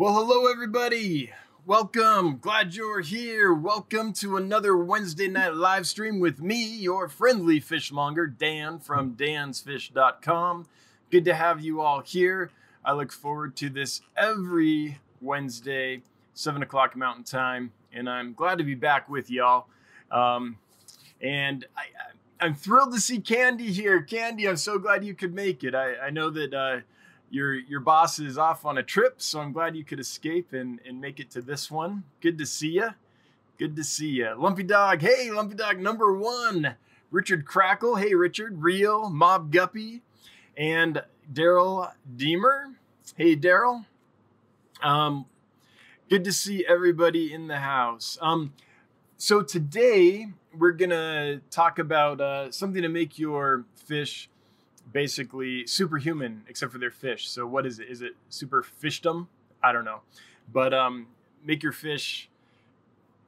Well, hello, everybody. Welcome. Glad you're here. Welcome to another Wednesday night live stream with me, your friendly fishmonger, Dan from dansfish.com. Good to have you all here. I look forward to this every Wednesday, 7 o'clock Mountain Time, and I'm glad to be back with y'all. Um, and I, am thrilled to see Candy here. Candy, I'm so glad you could make it. I, I know that. Uh, your your boss is off on a trip, so I'm glad you could escape and and make it to this one. Good to see you. Good to see you. Lumpy Dog, hey, Lumpy Dog number one. Richard Crackle, hey, Richard. Real, Mob Guppy, and Daryl Deemer. Hey, Daryl. Um, good to see everybody in the house. Um, so today we're gonna talk about uh, something to make your fish basically superhuman except for their fish. So what is it? Is it super fishdom? I don't know. But um, make your fish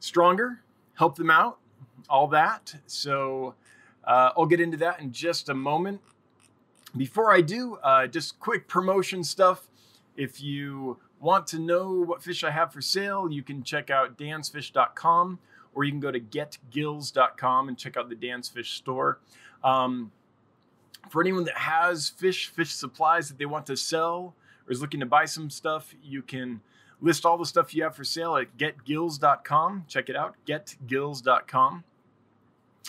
stronger, help them out, all that. So uh, I'll get into that in just a moment. Before I do, uh, just quick promotion stuff. If you want to know what fish I have for sale, you can check out dansfish.com or you can go to getgills.com and check out the Dansfish store. Um, for anyone that has fish, fish supplies that they want to sell or is looking to buy some stuff, you can list all the stuff you have for sale at getgills.com. Check it out, getgills.com.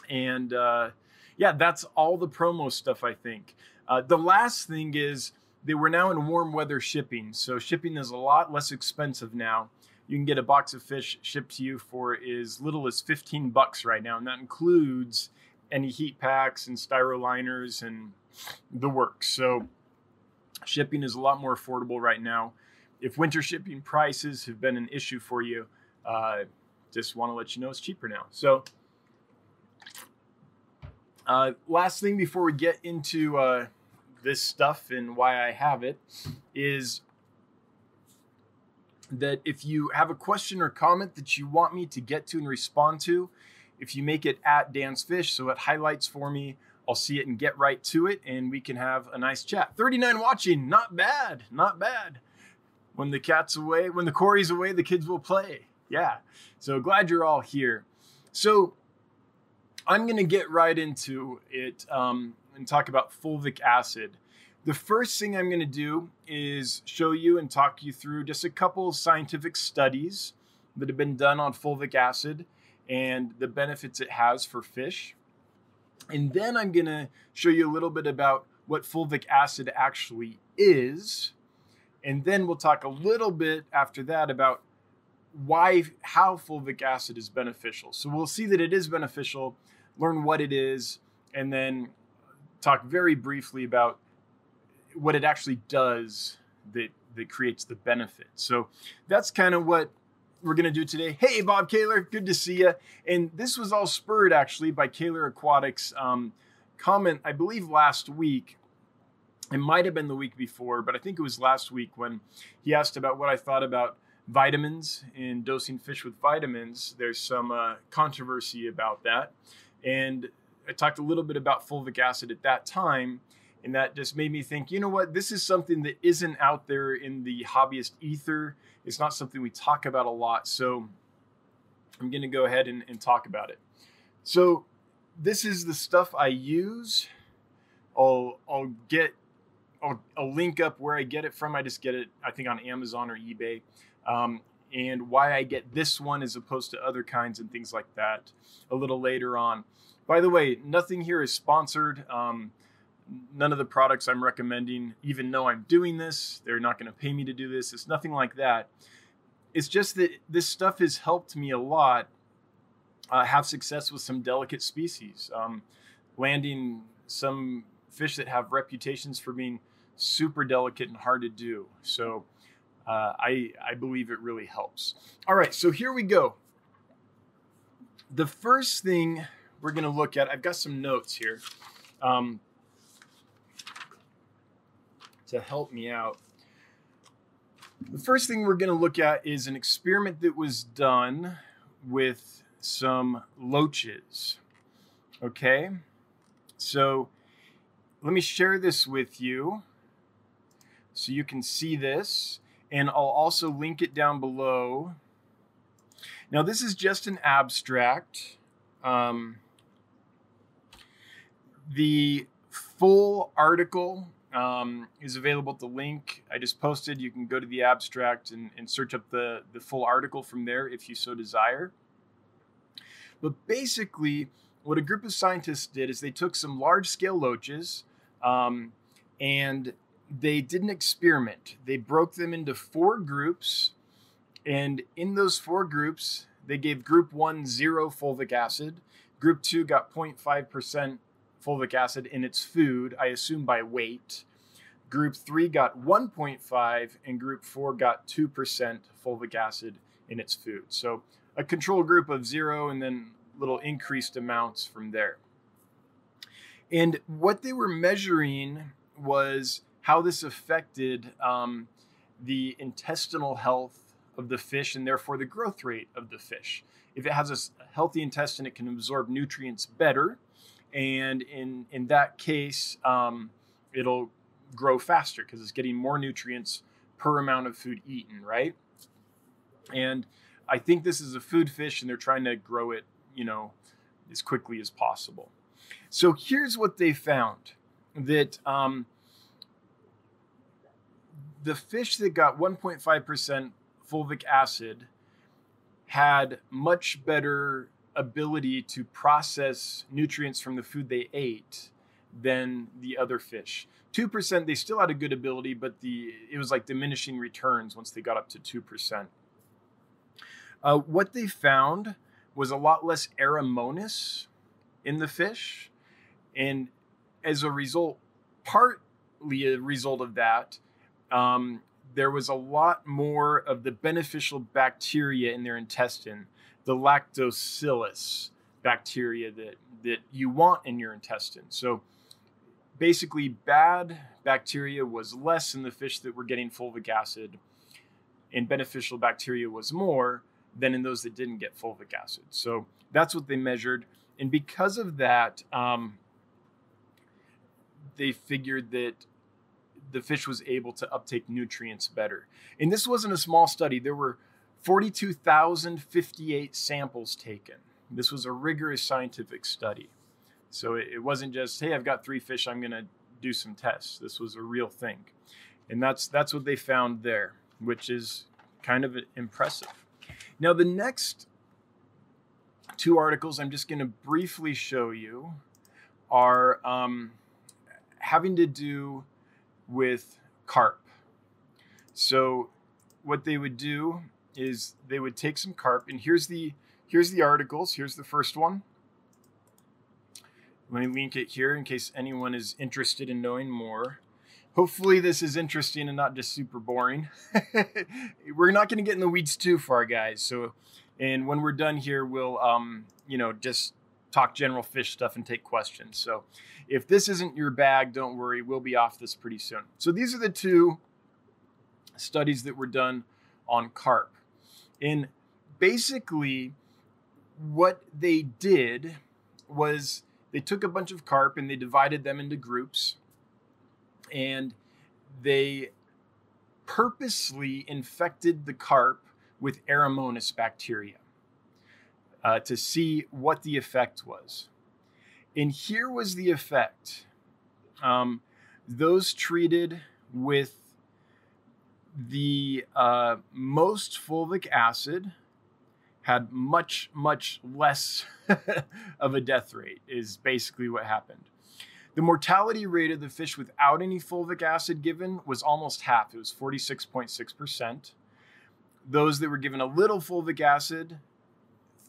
And uh, yeah, that's all the promo stuff, I think. Uh, the last thing is they were now in warm weather shipping. So shipping is a lot less expensive now. You can get a box of fish shipped to you for as little as 15 bucks right now. And that includes any heat packs and styro liners and the works. So shipping is a lot more affordable right now. If winter shipping prices have been an issue for you, uh, just want to let you know it's cheaper now. So, uh, last thing before we get into uh, this stuff and why I have it is that if you have a question or comment that you want me to get to and respond to, if you make it at Dan's Fish, so it highlights for me, I'll see it and get right to it, and we can have a nice chat. 39 watching, not bad, not bad. When the cat's away, when the Corey's away, the kids will play. Yeah. So glad you're all here. So I'm going to get right into it um, and talk about fulvic acid. The first thing I'm going to do is show you and talk you through just a couple of scientific studies that have been done on fulvic acid and the benefits it has for fish. And then I'm going to show you a little bit about what fulvic acid actually is. And then we'll talk a little bit after that about why how fulvic acid is beneficial. So we'll see that it is beneficial, learn what it is, and then talk very briefly about what it actually does that that creates the benefit. So that's kind of what we're going to do today. Hey, Bob Kaler, good to see you. And this was all spurred actually by Kaler Aquatics um, comment, I believe last week. It might have been the week before, but I think it was last week when he asked about what I thought about vitamins and dosing fish with vitamins. There's some uh, controversy about that. And I talked a little bit about fulvic acid at that time. And that just made me think, you know what? This is something that isn't out there in the hobbyist ether it's not something we talk about a lot. So I'm going to go ahead and, and talk about it. So this is the stuff I use. I'll, I'll get, I'll, I'll link up where I get it from. I just get it, I think, on Amazon or eBay. Um, and why I get this one as opposed to other kinds and things like that a little later on. By the way, nothing here is sponsored. Um, none of the products I'm recommending even know I'm doing this. They're not going to pay me to do this. It's nothing like that. It's just that this stuff has helped me a lot uh, have success with some delicate species, um, landing some fish that have reputations for being super delicate and hard to do. So uh, I, I believe it really helps. All right, so here we go. The first thing we're going to look at, I've got some notes here. Um, to help me out. The first thing we're going to look at is an experiment that was done with some loaches. Okay, so let me share this with you so you can see this. And I'll also link it down below. Now, this is just an abstract. Um, the full article um, is available at the link I just posted. You can go to the abstract and, and search up the, the full article from there if you so desire. But basically, what a group of scientists did is they took some large scale loaches um, and they did an experiment. They broke them into four groups, and in those four groups, they gave group one zero fulvic acid, group two got 0.5% fulvic acid in its food, I assume by weight. Group 3 got 1.5 and group 4 got 2% fulvic acid in its food. So a control group of 0 and then little increased amounts from there. And what they were measuring was how this affected um, the intestinal health of the fish and therefore the growth rate of the fish. If it has a healthy intestine, it can absorb nutrients better and in in that case, um, it'll grow faster because it's getting more nutrients per amount of food eaten, right? And I think this is a food fish, and they're trying to grow it, you know, as quickly as possible. So here's what they found: that um, the fish that got 1.5% fulvic acid had much better ability to process nutrients from the food they ate than the other fish. 2% they still had a good ability but the it was like diminishing returns once they got up to 2%. Uh, what they found was a lot less Aeromonas in the fish and as a result partly a result of that um, there was a lot more of the beneficial bacteria in their intestine the lactobacillus bacteria that that you want in your intestine. So basically bad bacteria was less in the fish that were getting fulvic acid and beneficial bacteria was more than in those that didn't get fulvic acid. So that's what they measured. And because of that, um, they figured that the fish was able to uptake nutrients better. And this wasn't a small study. There were 42,058 samples taken. This was a rigorous scientific study. So it, wasn't just, hey, I've got three fish, I'm going to do some tests. This was a real thing. And that's that's what they found there, which is kind of impressive. Now the next two articles I'm just going to briefly show you are um, having to do with carp. So what they would do is they would take some carp, and here's the here's the articles. Here's the first one. Let me link it here in case anyone is interested in knowing more. Hopefully, this is interesting and not just super boring. we're not going to get in the weeds too far, guys. So, and when we're done here, we'll, um, you know, just talk general fish stuff and take questions. So, if this isn't your bag, don't worry. We'll be off this pretty soon. So, these are the two studies that were done on carp. And basically, what they did was they took a bunch of carp and they divided them into groups and they purposely infected the carp with Aeromonas bacteria uh, to see what the effect was. And here was the effect. Um, those treated with the uh, most fulvic acid had much much less of a death rate is basically what happened. The mortality rate of the fish without any fulvic acid given was almost half. It was 46.6% those that were given a little fulvic acid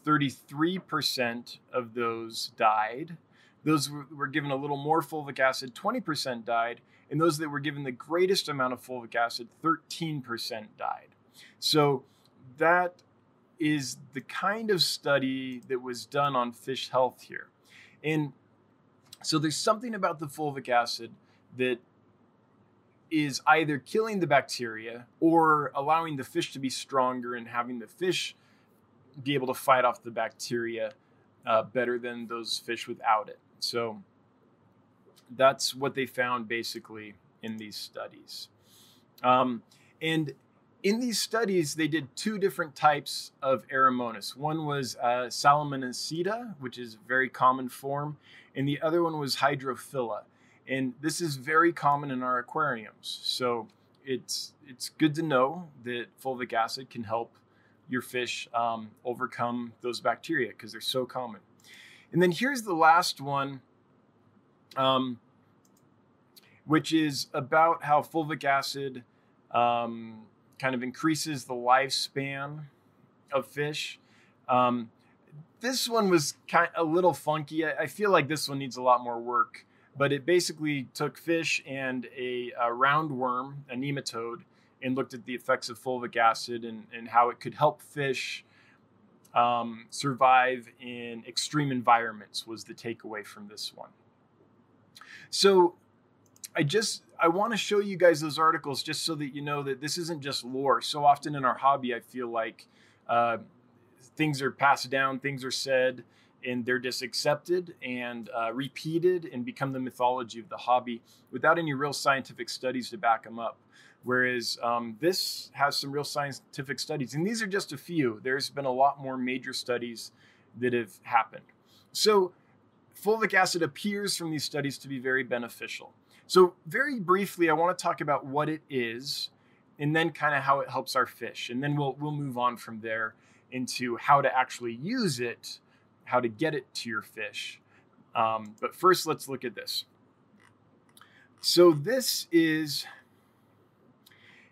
33% of those died. Those were given a little more fulvic acid 20% died and those that were given the greatest amount of fulvic acid, 13% died. So that is the kind of study that was done on fish health here. And so there's something about the fulvic acid that is either killing the bacteria or allowing the fish to be stronger and having the fish be able to fight off the bacteria uh, better than those fish without it. So that's what they found basically in these studies. Um, and in these studies, they did two different types of Aeromonas. One was uh, which is a very common form, and the other one was Hydrophila. And this is very common in our aquariums. So it's it's good to know that fulvic acid can help your fish um, overcome those bacteria because they're so common. And then here's the last one, um, which is about how fulvic acid um, kind of increases the lifespan of fish. Um, this one was kind of a little funky. I, I, feel like this one needs a lot more work, but it basically took fish and a, a roundworm, a nematode, and looked at the effects of fulvic acid and, and how it could help fish um, survive in extreme environments was the takeaway from this one. So I just I want to show you guys those articles just so that you know that this isn't just lore. So often in our hobby, I feel like uh, things are passed down, things are said, and they're just accepted and uh, repeated and become the mythology of the hobby without any real scientific studies to back them up. Whereas um, this has some real scientific studies, and these are just a few. There's been a lot more major studies that have happened. So, fulvic acid appears from these studies to be very beneficial. So, very briefly, I want to talk about what it is and then kind of how it helps our fish. And then we'll, we'll move on from there into how to actually use it, how to get it to your fish. Um, but first, let's look at this. So, this is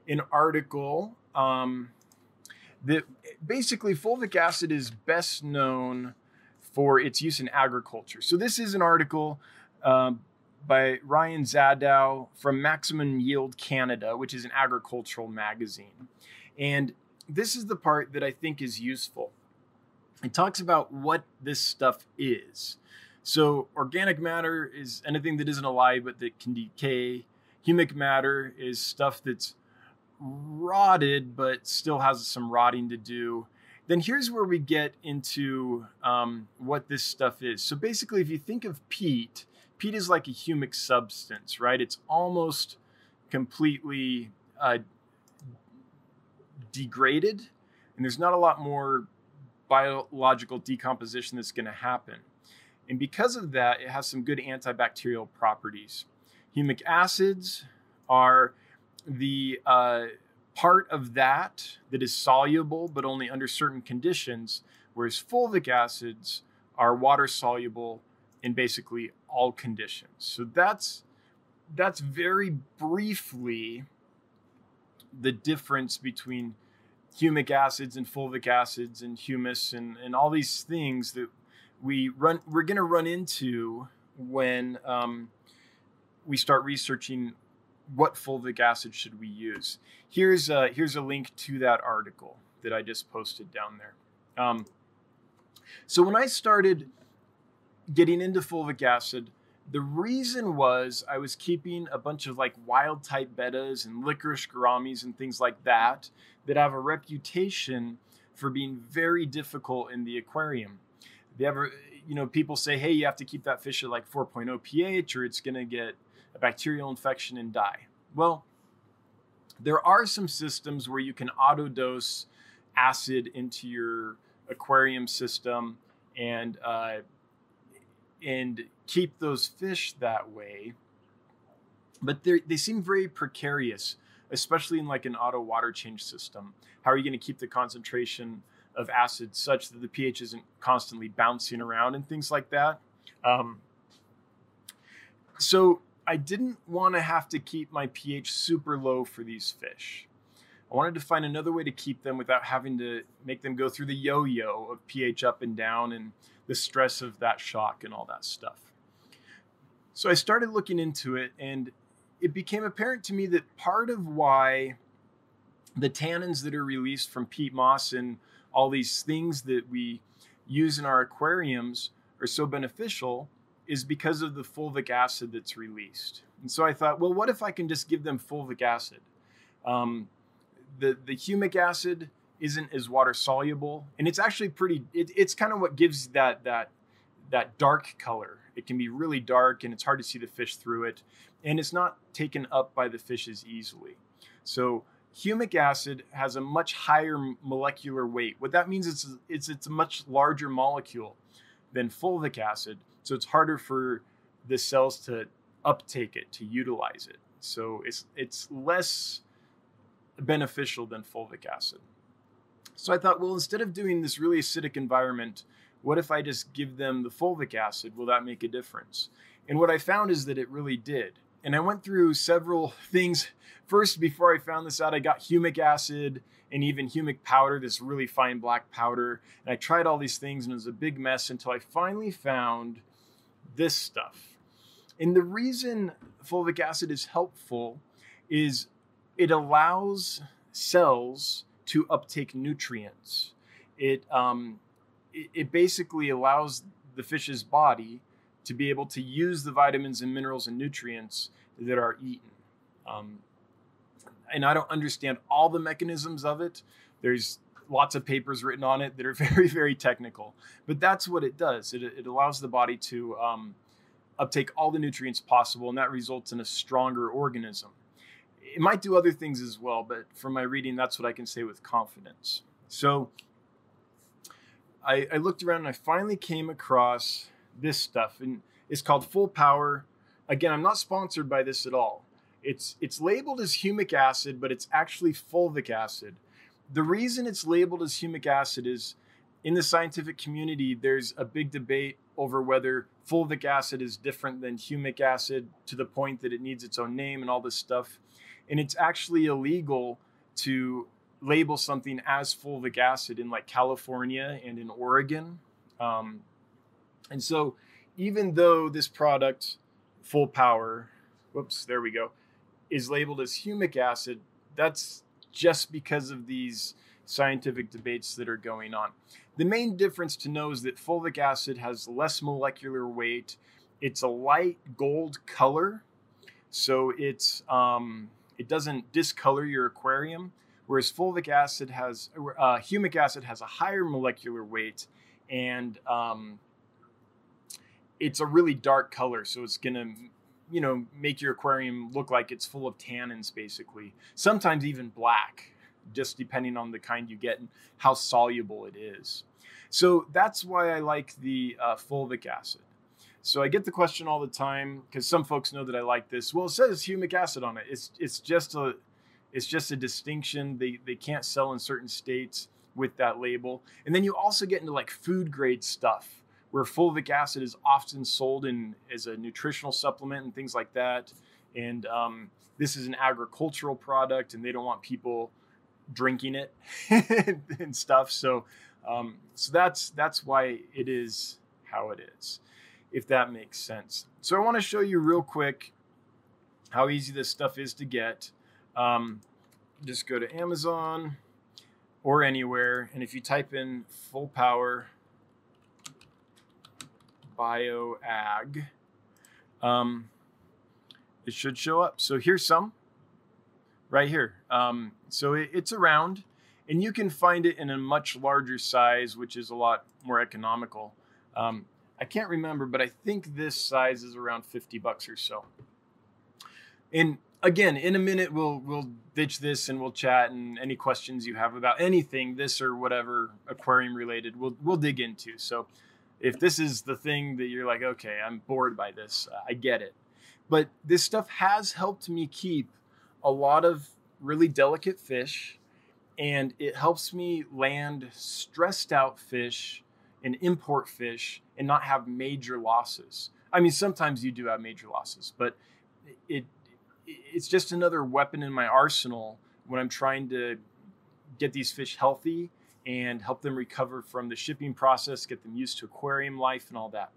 an article um, that basically fulvic acid is best known for its use in agriculture. So, this is an article. Um, by Ryan Zadow from Maximum Yield Canada, which is an agricultural magazine. And this is the part that I think is useful. It talks about what this stuff is. So, organic matter is anything that isn't alive but that can decay. Humic matter is stuff that's rotted but still has some rotting to do. Then here's where we get into um, what this stuff is. So, basically, if you think of peat, peat is like a humic substance, right? It's almost completely uh, degraded, and there's not a lot more biological decomposition that's going to happen. And because of that, it has some good antibacterial properties. Humic acids are the uh, part of that that is soluble, but only under certain conditions, whereas fulvic acids are water soluble in basically all conditions. So that's that's very briefly the difference between humic acids and fulvic acids and humus and, and all these things that we run we're going to run into when um, we start researching what fulvic acid should we use. Here's a, here's a link to that article that I just posted down there. Um, so when I started getting into fulvic acid, the reason was I was keeping a bunch of like wild type bettas and licorice gouramis and things like that that have a reputation for being very difficult in the aquarium. They ever, you know, people say, hey, you have to keep that fish at like 4.0 pH or it's going to get a bacterial infection and die. Well, there are some systems where you can auto dose acid into your aquarium system and uh, and keep those fish that way. But they seem very precarious, especially in like an auto water change system. How are you going to keep the concentration of acid such that the pH isn't constantly bouncing around and things like that? Um, so I didn't want to have to keep my pH super low for these fish. I wanted to find another way to keep them without having to make them go through the yo yo of pH up and down and the stress of that shock and all that stuff. So I started looking into it, and it became apparent to me that part of why the tannins that are released from peat moss and all these things that we use in our aquariums are so beneficial is because of the fulvic acid that's released. And so I thought, well, what if I can just give them fulvic acid? Um, the the humic acid isn't as water soluble, and it's actually pretty. It, it's kind of what gives that that that dark color. It can be really dark, and it's hard to see the fish through it, and it's not taken up by the fishes easily. So humic acid has a much higher molecular weight. What that means is it's it's a much larger molecule than fulvic acid, so it's harder for the cells to uptake it, to utilize it. So it's it's less beneficial than fulvic acid. So I thought, well, instead of doing this really acidic environment, what if I just give them the fulvic acid? Will that make a difference? And what I found is that it really did. And I went through several things. First, before I found this out, I got humic acid and even humic powder, this really fine black powder. And I tried all these things and it was a big mess until I finally found this stuff. And the reason fulvic acid is helpful is it allows cells to uptake nutrients. It, um, it, it basically allows the fish's body to be able to use the vitamins and minerals and nutrients that are eaten. Um, and I don't understand all the mechanisms of it. There's lots of papers written on it that are very, very technical. But that's what it does. It, it allows the body to um, uptake all the nutrients possible, and that results in a stronger organism. It might do other things as well, but from my reading, that's what I can say with confidence. So I, I looked around and I finally came across this stuff, and it's called Fulpower. Again, I'm not sponsored by this at all. It's it's labeled as humic acid, but it's actually fulvic acid. The reason it's labeled as humic acid is in the scientific community, there's a big debate over whether fulvic acid is different than humic acid to the point that it needs its own name and all this stuff. And it's actually illegal to label something as fulvic acid in like California and in Oregon. Um, and so, even though this product, Fulpower, whoops, there we go, is labeled as humic acid, that's just because of these scientific debates that are going on. The main difference to know is that fulvic acid has less molecular weight. It's a light gold color, so it's um, it doesn't discolor your aquarium. Whereas fulvic acid has, uh, humic acid has a higher molecular weight, and um, it's a really dark color, so it's gonna, you know, make your aquarium look like it's full of tannins, basically. Sometimes even black, just depending on the kind you get and how soluble it is. So that's why I like the uh, fulvic acid. So I get the question all the time because some folks know that I like this. Well, it says humic acid on it. It's it's just a it's just a distinction. They they can't sell in certain states with that label. And then you also get into like food grade stuff where fulvic acid is often sold in as a nutritional supplement and things like that. And um, this is an agricultural product, and they don't want people drinking it and stuff. So, um, so that's that's why it is how it is, if that makes sense. So I want to show you real quick how easy this stuff is to get. Um, just go to Amazon or anywhere, and if you type in Fulpower bioag, um, it should show up. So here's some right here. Um, so it, it's around, and you can find it in a much larger size, which is a lot more economical. Um, I can't remember, but I think this size is around 50 bucks or so. And again, in a minute we'll we'll ditch this and we'll chat and any questions you have about anything, this or whatever aquarium related, we'll we'll dig into. So if this is the thing that you're like, okay, I'm bored by this, uh, I get it. But this stuff has helped me keep a lot of really delicate fish and it helps me land stressed out fish and import fish and not have major losses. I mean, sometimes you do have major losses, but it it's just another weapon in my arsenal when I'm trying to get these fish healthy and help them recover from the shipping process, get them used to aquarium life and all that.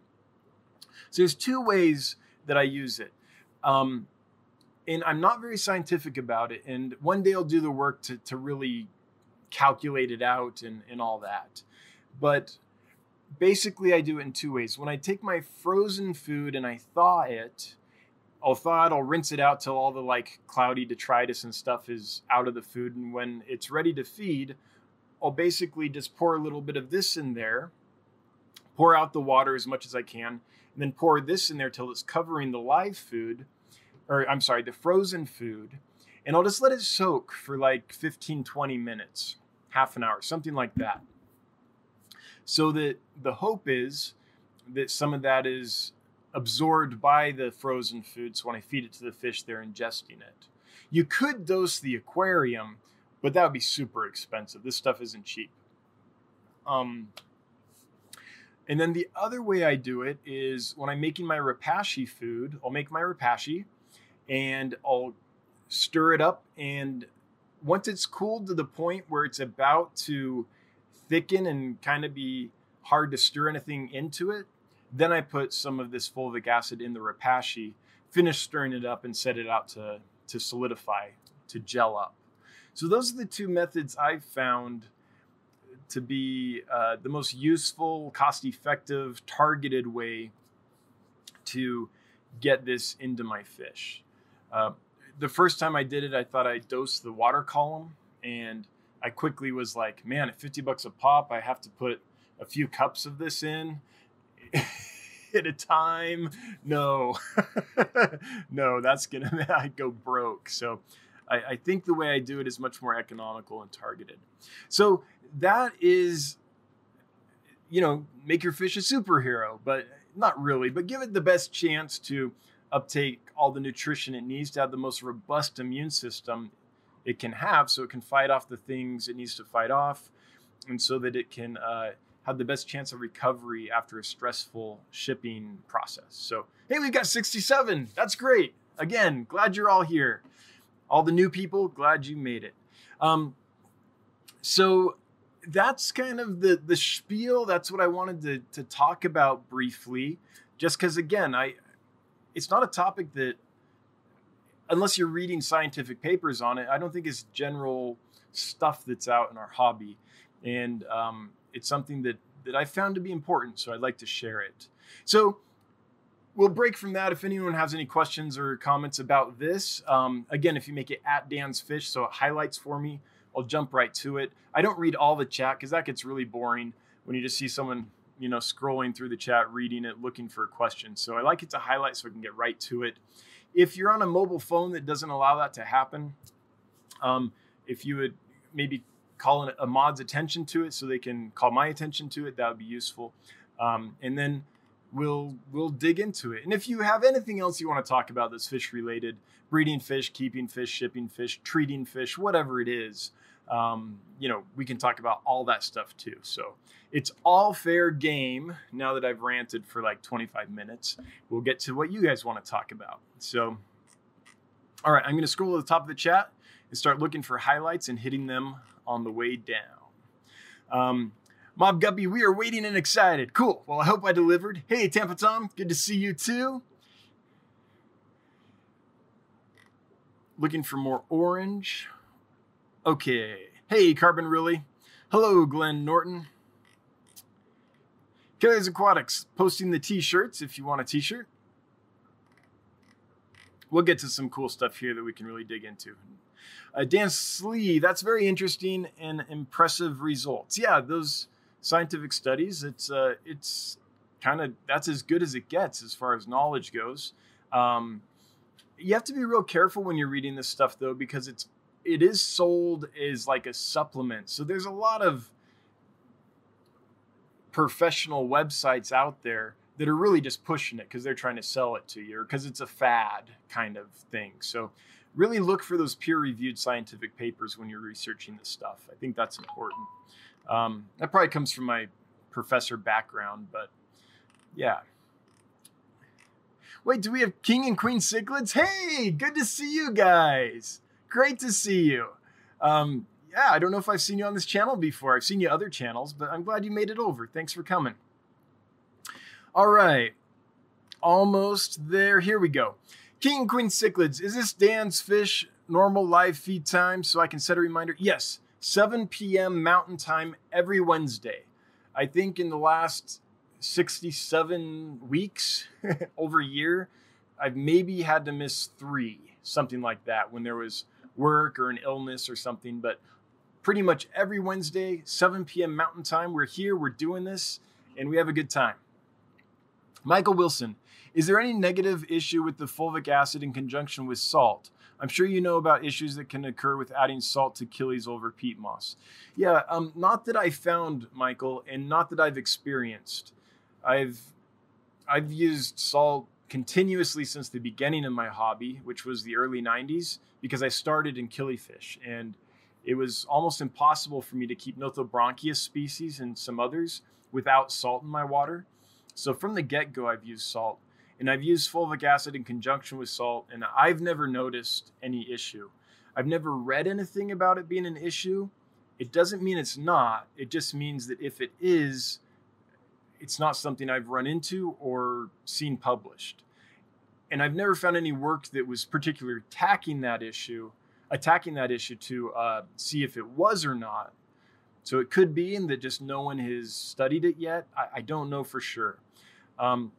So there's two ways that I use it. Um, and I'm not very scientific about it. And one day I'll do the work to, to really calculate it out and, and all that. But basically, I do it in two ways. When I take my frozen food and I thaw it, I'll thaw it, I'll rinse it out till all the like cloudy detritus and stuff is out of the food. And when it's ready to feed, I'll basically just pour a little bit of this in there, pour out the water as much as I can, and then pour this in there till it's covering the live food, or I'm sorry, the frozen food. and I'll just let it soak for like 15, 20 minutes, half an hour, something like that. So that the hope is that some of that is absorbed by the frozen food. So when I feed it to the fish, they're ingesting it. You could dose the aquarium, but that would be super expensive. This stuff isn't cheap. Um, and then the other way I do it is when I'm making my Repashy food, I'll make my Repashy and I'll stir it up. And once it's cooled to the point where it's about to thicken and kind of be hard to stir anything into it, then I put some of this fulvic acid in the Repashy, finish stirring it up, and set it out to, to solidify, to gel up. So those are the two methods I've found to be uh, the most useful, cost effective, targeted way to get this into my fish. Uh, the first time I did it, I thought I dosed the water column, and I quickly was like, man, at 50 bucks a pop, I have to put a few cups of this in at a time. No, no, that's gonna I go broke. So I, I think the way I do it is much more economical and targeted. So that is, you know, make your fish a superhero, but not really, but give it the best chance to uptake all the nutrition it needs to have the most robust immune system it can have so it can fight off the things it needs to fight off and so that it can uh, have the best chance of recovery after a stressful shipping process. So, hey, we've got 67. That's great. Again, glad you're all here. All the new people, glad you made it. Um, so, that's kind of the the spiel. That's what I wanted to to talk about briefly, just because again, I it's not a topic that unless you're reading scientific papers on it, I don't think it's general stuff that's out in our hobby, and um, it's something that that I found to be important. So I'd like to share it. So we'll break from that. If anyone has any questions or comments about this, um, again, if you make it at Dan's Fish, so it highlights for me I'll jump right to it. I don't read all the chat because that gets really boring when you just see someone, you know, scrolling through the chat, reading it, looking for a question. So I like it to highlight so I can get right to it. If you're on a mobile phone that doesn't allow that to happen, um, if you would maybe call a mod's attention to it so they can call my attention to it, that would be useful. Um, and then we'll we'll dig into it. And if you have anything else you want to talk about that's fish related, breeding fish, keeping fish, shipping fish, treating fish, whatever it is, um, you know, we can talk about all that stuff too. So it's all fair game. Now that I've ranted for like 25 minutes, we'll get to what you guys want to talk about. So, all right, I'm going to scroll to the top of the chat and start looking for highlights and hitting them on the way down. Um, Mob Guppy, we are waiting and excited. Cool. Well, I hope I delivered. Hey, Tampa Tom, good to see you too. Looking for more orange. Okay. Hey, Carbon Really. Hello, Glenn Norton. Kelly's Aquatics posting the t-shirts if you want a t-shirt. We'll get to some cool stuff here that we can really dig into. Uh, Dan Slee, that's very interesting and impressive results. Yeah, those scientific studies, it's uh, it's kind of that's as good as it gets as far as knowledge goes. Um, you have to be real careful when you're reading this stuff though, because it's it is sold as like a supplement. So there's a lot of professional websites out there that are really just pushing it because they're trying to sell it to you or because it's a fad kind of thing. So really look for those peer reviewed scientific papers when you're researching this stuff. I think that's important. Um, that probably comes from my professor background, but yeah. Wait, do we have king and queen cichlids? Hey, good to see you guys. Great to see you. Um, yeah, I don't know if I've seen you on this channel before. I've seen you other channels, but I'm glad you made it over. Thanks for coming. All right. Almost there. Here we go. King and Queen Cichlids. Is this Dan's Fish normal live feed time so I can set a reminder? Yes, 7 p.m. Mountain Time every Wednesday. I think in the last 67 weeks, over a year, I've maybe had to miss three, something like that, when there was work or an illness or something. But pretty much every Wednesday, 7 p.m. Mountain Time, we're here, we're doing this, and we have a good time. Michael Wilson, is there any negative issue with the fulvic acid in conjunction with salt? I'm sure you know about issues that can occur with adding salt to killies over peat moss. Yeah, um, not that I found, Michael, and not that I've experienced. I've I've used salt continuously since the beginning of my hobby, which was the early 90s, because I started in killifish. And it was almost impossible for me to keep Nothobranchius species and some others without salt in my water. So from the get go, I've used salt. And I've used fulvic acid in conjunction with salt, and I've never noticed any issue. I've never read anything about it being an issue. It doesn't mean it's not, it just means that if it is, it's not something I've run into or seen published. And I've never found any work that was particularly attacking that issue, attacking that issue to uh, see if it was or not. So it could be, and that just no one has studied it yet. I, I don't know for sure. Um,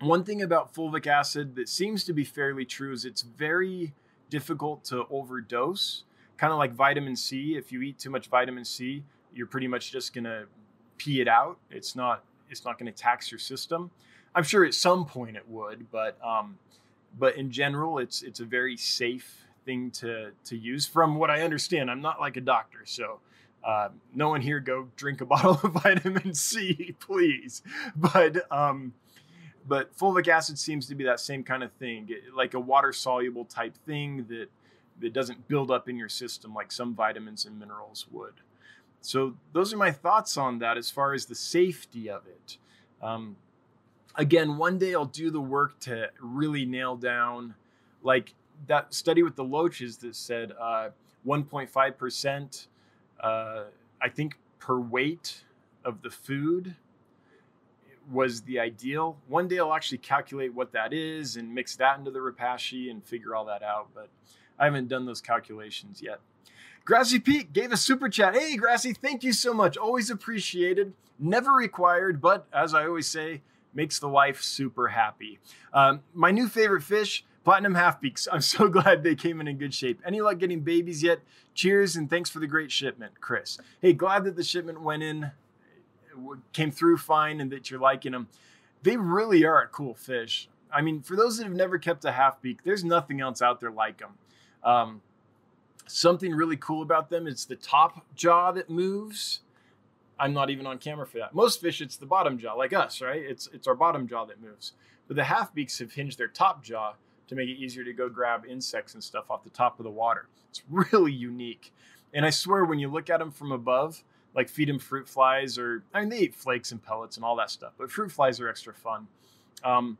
one thing about fulvic acid that seems to be fairly true is it's very difficult to overdose. Kind of like vitamin C. If you eat too much vitamin C, you're pretty much just gonna pee it out. It's not it's not going to tax your system. I'm sure at some point it would, but um, but in general, it's it's a very safe thing to to use. From what I understand, I'm not like a doctor, so uh, no one here go drink a bottle of vitamin C, please. But um, but fulvic acid seems to be that same kind of thing, like a water soluble type thing that that doesn't build up in your system like some vitamins and minerals would. So those are my thoughts on that as far as the safety of it. Um, again, one day I'll do the work to really nail down, like that study with the loaches that said uh, 1.5%, uh, I think, per weight of the food was the ideal. One day I'll actually calculate what that is and mix that into the Repashy and figure all that out, but I haven't done those calculations yet. Grassy Pete gave a super chat. Hey, Grassy, thank you so much. Always appreciated. Never required, but as I always say, makes the wife super happy. Um, my new favorite fish, platinum half beaks. I'm so glad they came in in good shape. Any luck getting babies yet? Cheers and thanks for the great shipment, Chris. Hey, glad that the shipment went in, came through fine, and that you're liking them. They really are a cool fish. I mean, for those that have never kept a half beak, there's nothing else out there like them. Um, Something really cool about them is the top jaw that moves. I'm not even on camera for that. Most fish, it's the bottom jaw, like us, right? It's it's our bottom jaw that moves. But the half beaks have hinged their top jaw to make it easier to go grab insects and stuff off the top of the water. It's really unique. And I swear, when you look at them from above, like feed them fruit flies, or I mean, they eat flakes and pellets and all that stuff, but fruit flies are extra fun. Um,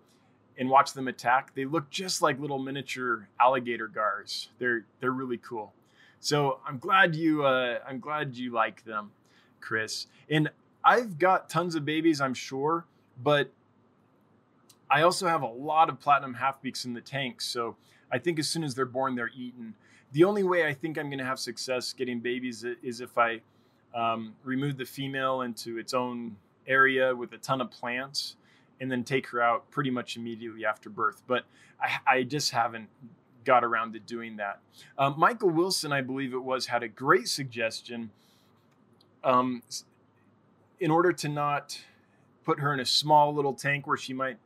and watch them attack. They look just like little miniature alligator gars. They're they're really cool. So I'm glad you uh, I'm glad you like them, Chris. And I've got tons of babies, I'm sure, but I also have a lot of platinum half beaks in the tank. So I think as soon as they're born, they're eaten. The only way I think I'm going to have success getting babies is if I um, remove the female into its own area with a ton of plants and then take her out pretty much immediately after birth. But I, I just haven't got around to doing that. Um, Michael Wilson, I believe it was, had a great suggestion. Um, in order to not put her in a small little tank where she might,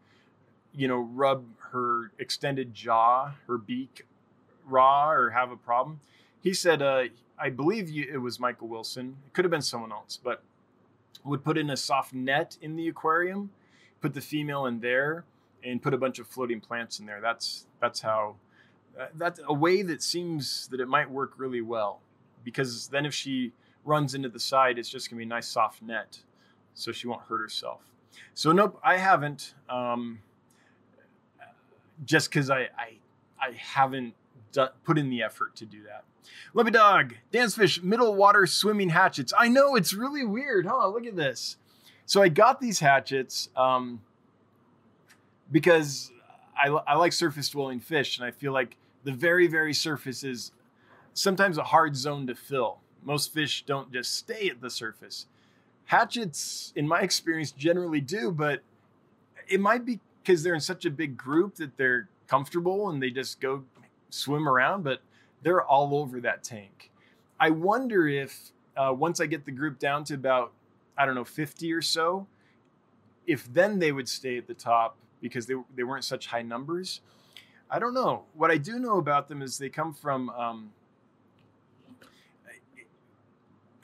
you know, rub her extended jaw, her beak raw or have a problem, he said, uh, I believe you, it was Michael Wilson. It could have been someone else, but would put in a soft net in the aquarium, put the female in there, and put a bunch of floating plants in there. That's that's how uh, that's a way that seems that it might work really well because then if she runs into the side, it's just gonna be a nice soft net, so she won't hurt herself. So nope, I haven't. Um, just because I, I I haven't put in the effort to do that. Love dog, Dan's Fish, middle water swimming hatchets. I know it's really weird, huh? Look at this. So I got these hatchets um, because I, I like surface dwelling fish, and I feel like the very, very surface is sometimes a hard zone to fill. Most fish don't just stay at the surface. Hatchets, in my experience, generally do, but it might be because they're in such a big group that they're comfortable and they just go swim around, but they're all over that tank. I wonder if uh, once I get the group down to about, I don't know, 50 or so, if then they would stay at the top because they, they weren't such high numbers I don't know. What I do know about them is they come from. Um,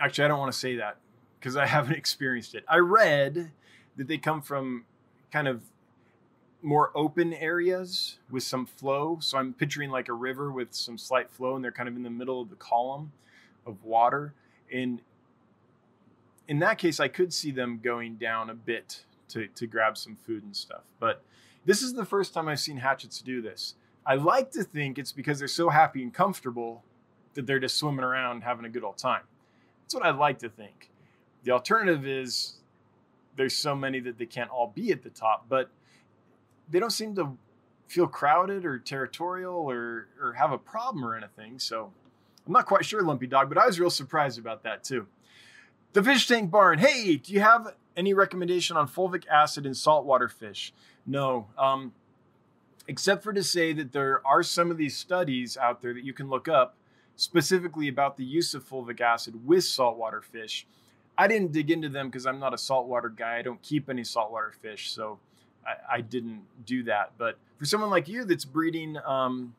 actually, I don't want to say that because I haven't experienced it. I read that they come from kind of more open areas with some flow. So I'm picturing like a river with some slight flow, and they're kind of in the middle of the column of water. And in that case, I could see them going down a bit to, to grab some food and stuff. But this is the first time I've seen hatchets do this. I like to think it's because they're so happy and comfortable that they're just swimming around having a good old time. That's what I like to think. The alternative is there's so many that they can't all be at the top, but they don't seem to feel crowded or territorial or, or have a problem or anything. So I'm not quite sure, Lumpy Dog, but I was real surprised about that too. The Fish Tank Barn. Hey, do you have any recommendation on fulvic acid in saltwater fish? No. Um, except for to say that there are some of these studies out there that you can look up specifically about the use of fulvic acid with saltwater fish. I didn't dig into them because I'm not a saltwater guy. I don't keep any saltwater fish, so I, I, didn't do that. But for someone like you that's breeding um,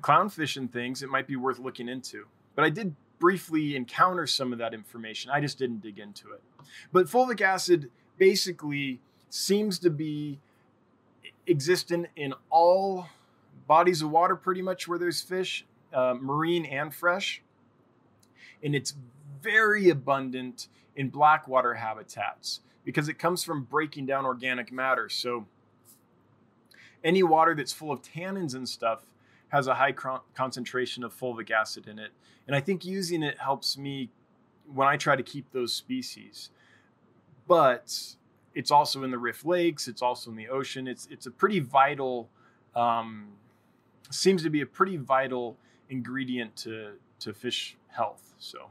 clownfish and things, it might be worth looking into. But I did briefly encounter some of that information. I just didn't dig into it. But fulvic acid basically seems to be existent in all bodies of water pretty much where there's fish, uh, marine and fresh. And it's very abundant in blackwater habitats because it comes from breaking down organic matter. So any water that's full of tannins and stuff has a high concentration of fulvic acid in it. And I think using it helps me when I try to keep those species. But it's also in the Rift Lakes. It's also in the ocean. It's it's a pretty vital, um, seems to be a pretty vital ingredient to to fish health. So.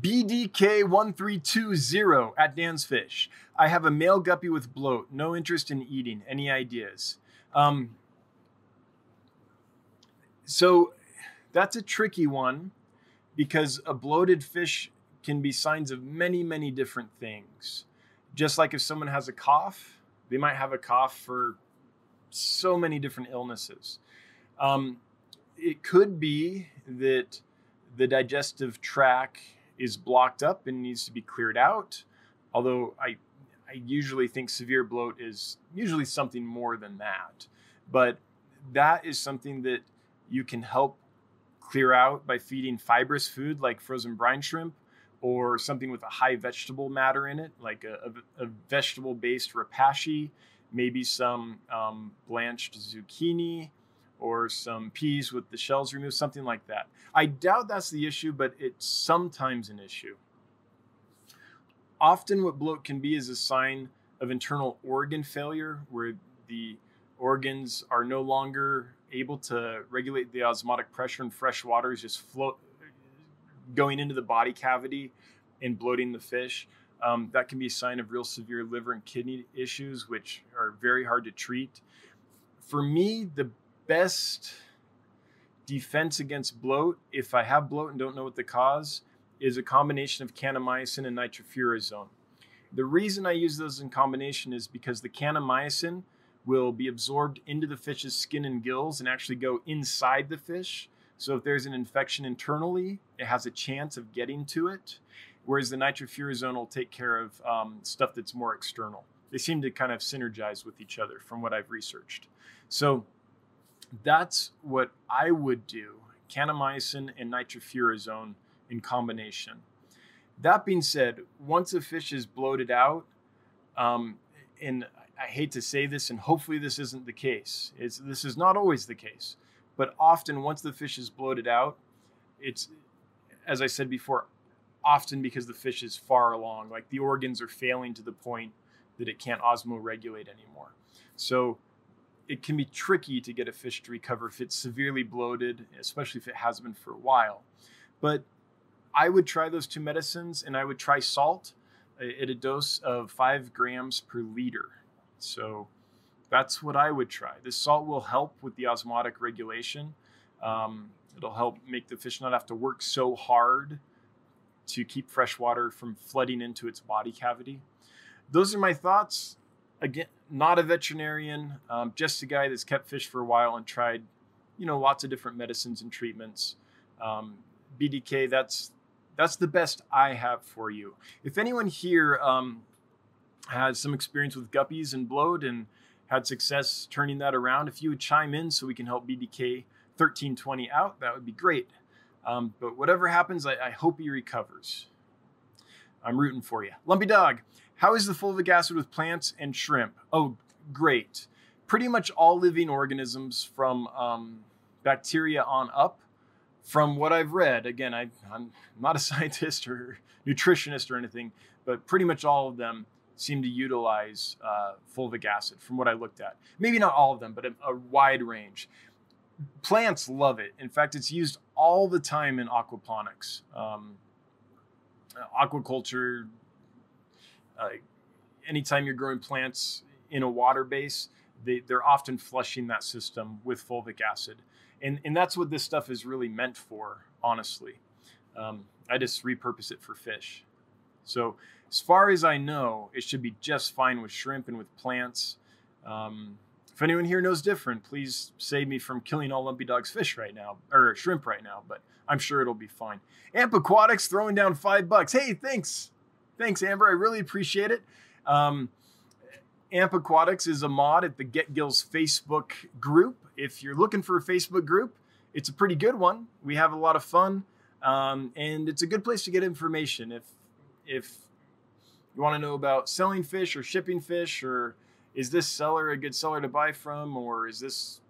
BDK1320 at Dan's Fish. I have a male guppy with bloat. No interest in eating. Any ideas? Um, so that's a tricky one because a bloated fish can be signs of many, many different things. Just like if someone has a cough, they might have a cough for so many different illnesses. Um, it could be that the digestive tract is blocked up and needs to be cleared out. Although I, I usually think severe bloat is usually something more than that. But that is something that you can help clear out by feeding fibrous food like frozen brine shrimp or something with a high vegetable matter in it, like a, a, a vegetable based repashy, maybe some um, blanched zucchini or some peas with the shells removed, something like that. I doubt that's the issue, but it's sometimes an issue. Often, what bloat can be is a sign of internal organ failure, where the organs are no longer able to regulate the osmotic pressure and fresh water is just float going into the body cavity and bloating the fish. Um, that can be a sign of real severe liver and kidney issues, which are very hard to treat. For me, the best defense against bloat, if I have bloat and don't know what the cause, is a combination of kanamycin and nitrofurazone. The reason I use those in combination is because the kanamycin will be absorbed into the fish's skin and gills and actually go inside the fish. So if there's an infection internally, it has a chance of getting to it. Whereas the nitrofurazone will take care of um, stuff that's more external. They seem to kind of synergize with each other from what I've researched. So that's what I would do kanamycin and nitrofurazone in combination. That being said, once a fish is bloated out, um, and I hate to say this, and hopefully this isn't the case. It's, this is not always the case, but often once the fish is bloated out, it's, as I said before, often because the fish is far along, like the organs are failing to the point that it can't osmoregulate anymore. So it can be tricky to get a fish to recover if it's severely bloated, especially if it has been for a while. But I would try those two medicines and I would try salt at a dose of five grams per liter. So that's what I would try. This salt will help with the osmotic regulation. Um, it'll help make the fish not have to work so hard to keep fresh water from flooding into its body cavity. Those are my thoughts again, not a veterinarian, um, just a guy that's kept fish for a while and tried, you know, lots of different medicines and treatments. Um, BDK, that's that's the best I have for you. If anyone here um, has some experience with guppies and bloat and had success turning that around, if you would chime in so we can help BDK 1320 out, that would be great. Um, but whatever happens, I, I, hope he recovers. I'm rooting for you. Lumpy Dog, how is the fulvic acid with plants and shrimp? Oh, great. Pretty much all living organisms from um, bacteria on up from what I've read, again, I, am not a scientist or nutritionist or anything, but pretty much all of them seem to utilize uh, fulvic acid from what I looked at. Maybe not all of them, but a, a, wide range. Plants love it. In fact, it's used all the time in aquaponics, um, aquaculture. Uh, anytime you're growing plants in a water base, they, they're often flushing that system with fulvic acid. And and that's what this stuff is really meant for honestly. Um, i just repurpose it for fish. So as far as i know it should be just fine with shrimp and with plants. Um, if anyone here knows different please save me from killing all lumpy dog's fish right now or shrimp right now but i'm sure it'll be fine. Amp aquatics throwing down five bucks. Hey thanks thanks amber i really appreciate it um, amp aquatics is a mod at the get gills facebook group if you're looking for a Facebook group, it's a pretty good one. We have a lot of fun, um, and it's a good place to get information. If if you want to know about selling fish or shipping fish, or is this seller a good seller to buy from, or is this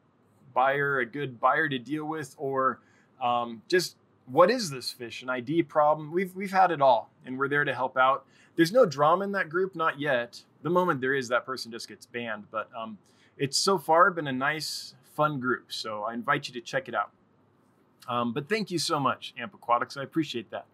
buyer a good buyer to deal with, or um, just what is this fish? An ID problem? We've we've had it all, and we're there to help out. There's no drama in that group, not yet. The moment there is, that person just gets banned. But um, it's so far been a nice fun group. So I invite you to check it out. Um, but thank you so much, Amp Aquatics. I appreciate that.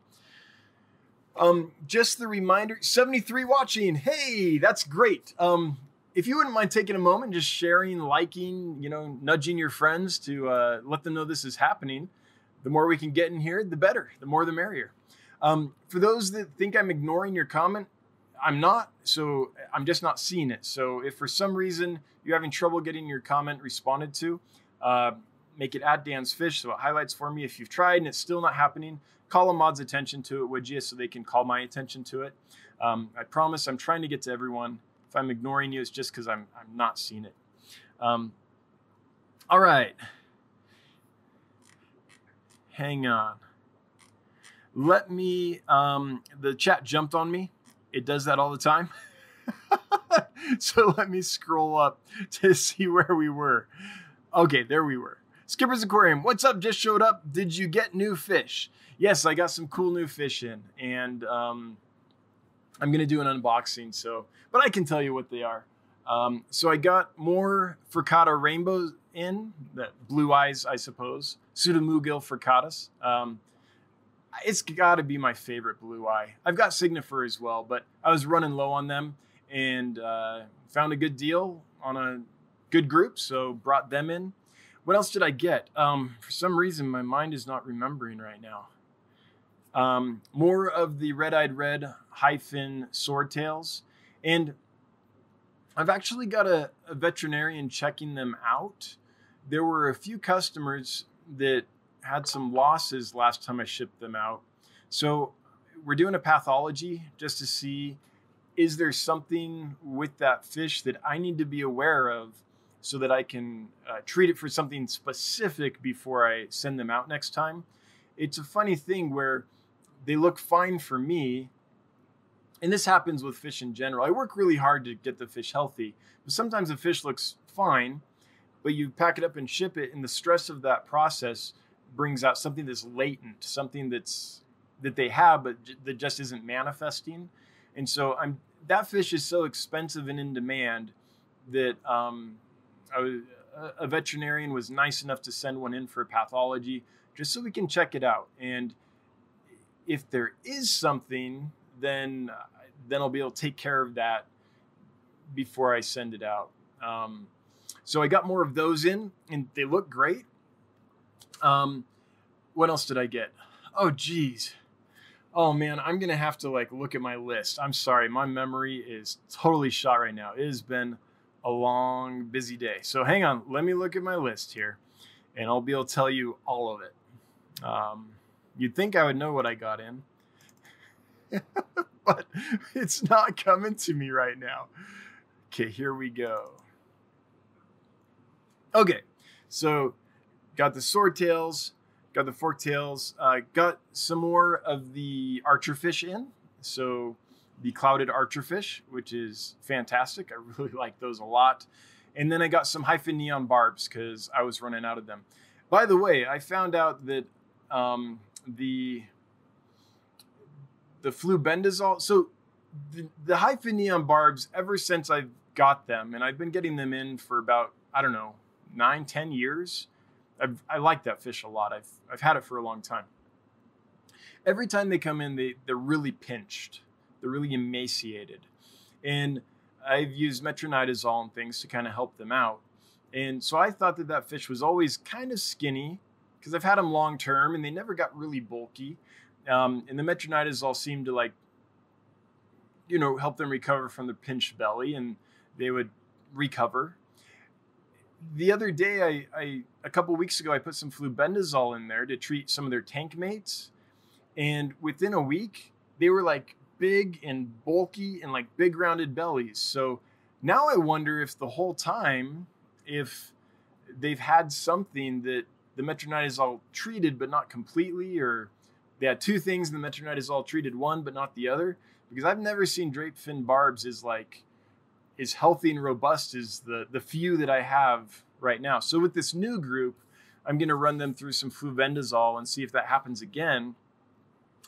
Um, just the reminder 73 watching. Hey, that's great. Um, if you wouldn't mind taking a moment, just sharing, liking, you know, nudging your friends to uh, let them know this is happening, the more we can get in here, the better. The more, the merrier. Um, for those that think I'm ignoring your comment, I'm not, so I'm just not seeing it. So if for some reason you're having trouble getting your comment responded to, uh, make it at Dan's Fish so it highlights for me. If you've tried and it's still not happening, call a mod's attention to it, would you, so they can call my attention to it. Um, I promise I'm trying to get to everyone. If I'm ignoring you, it's just because I'm, I'm not seeing it. Um, all right. Hang on. Let me, um, the chat jumped on me it does that all the time. so let me scroll up to see where we were. Okay, there we were. Skipper's Aquarium, what's up? Just showed up. Did you get new fish? Yes, I got some cool new fish in, and um, I'm gonna do an unboxing. So, but I can tell you what they are. Um, so I got more Furcata rainbows in, that blue eyes, I suppose. Pseudomugil furcatus. Um, it's got to be my favorite blue eye. I've got Signifer as well, but I was running low on them and uh, found a good deal on a good group, so brought them in. What else did I get? Um, for some reason, my mind is not remembering right now. Um, more of the red-eyed red hyphen swordtails, and I've actually got a, a veterinarian checking them out. There were a few customers that had some losses last time I shipped them out. So we're doing a pathology just to see is there something with that fish that I need to be aware of so that I can uh, treat it for something specific before I send them out next time. It's a funny thing where they look fine for me. And this happens with fish in general. I work really hard to get the fish healthy, but sometimes the fish looks fine, but you pack it up and ship it, and the stress of that process brings out something that's latent, something that's that they have but j- that just isn't manifesting. And so I'm that fish is so expensive and in demand that um, was, a veterinarian was nice enough to send one in for pathology just so we can check it out. And if there is something, then then I'll be able to take care of that before I send it out. Um, so I got more of those in, and they look great. Um, what else did I get? Oh, geez. Oh man, I'm gonna have to like look at my list. I'm sorry, my memory is totally shot right now. It has been a long, busy day. So hang on, let me look at my list here, and I'll be able to tell you all of it. Um, you'd think I would know what I got in, but it's not coming to me right now. Okay, here we go. Okay, so got the swordtails, got the forktails, uh, got some more of the archerfish in. So the clouded archerfish, which is fantastic. I really like those a lot. And then I got some hyphen neon barbs because I was running out of them. By the way, I found out that um, the the flubendazole. So the, the hyphen neon barbs, ever since I've got them, and I've been getting them in for about I don't know nine, ten years. I've, I like that fish a lot. I've I've had it for a long time. Every time they come in, they they're really pinched. They're really emaciated, and I've used metronidazole and things to kind of help them out. And so I thought that that fish was always kind of skinny because I've had them long term and they never got really bulky. Um, and the metronidazole seemed to like, you know, help them recover from the pinched belly and they would recover. The other day, I, I a couple weeks ago, I put some flubendazole in there to treat some of their tank mates. And within a week, they were like big and bulky and like big rounded bellies. So now I wonder if the whole time, if they've had something that the metronidazole treated but not completely, or they had two things and the metronidazole treated one but not the other. Because I've never seen drape fin barbs as like as healthy and robust as the the few that I have right now. So with this new group, I'm going to run them through some flubendazole and see if that happens again.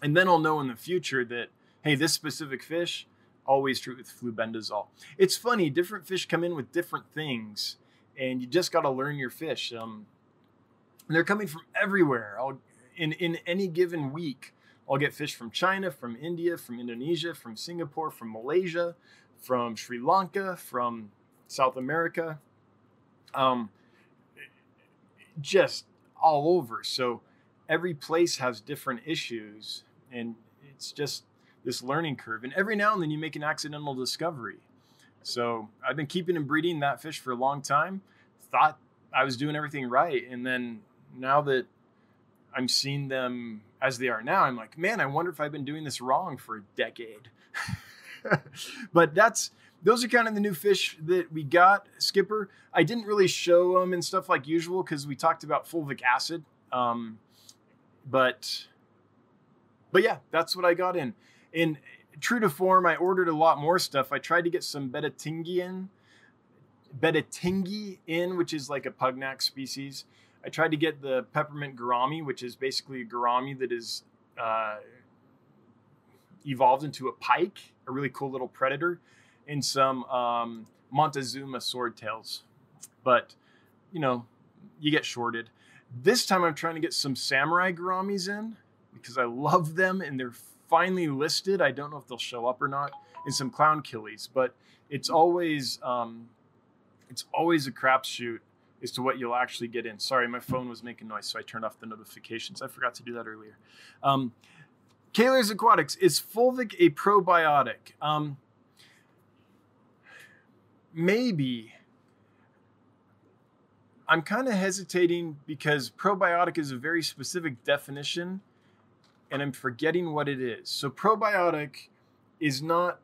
And then I'll know in the future that hey, this specific fish always treat with flubendazole. It's funny, different fish come in with different things, and you just got to learn your fish. Um, they're coming from everywhere. I'll, in in any given week, I'll get fish from China, from India, from Indonesia, from Singapore, from Malaysia, from Sri Lanka, from South America, um, just all over. So every place has different issues, and it's just this learning curve. And every now and then you make an accidental discovery. So I've been keeping and breeding that fish for a long time. Thought I was doing everything right, and then now that I'm seeing them as they are now, I'm like, man, I wonder if I've been doing this wrong for a decade. but that's those are kind of the new fish that we got, Skipper. I didn't really show them and stuff like usual because we talked about fulvic acid. Um, but but yeah, that's what I got in in true to form, I ordered a lot more stuff. I tried to get some betatingi in, betatingi in, which is like a pugnax species. I tried to get the peppermint gourami, which is basically a gourami that is uh, evolved into a pike, a really cool little predator, and some um, Montezuma swordtails. But, you know, you get shorted. This time I'm trying to get some samurai gouramis in because I love them and they're finally listed. I don't know if they'll show up or not in some clown killies, but it's always um, it's always a crapshoot as to what you'll actually get in. Sorry, my phone was making noise, so I turned off the notifications. I forgot to do that earlier. Um, Kaylor's Aquatics is Fulvic a probiotic? Um, maybe. I'm kind of hesitating because probiotic is a very specific definition and I'm forgetting what it is. So probiotic is not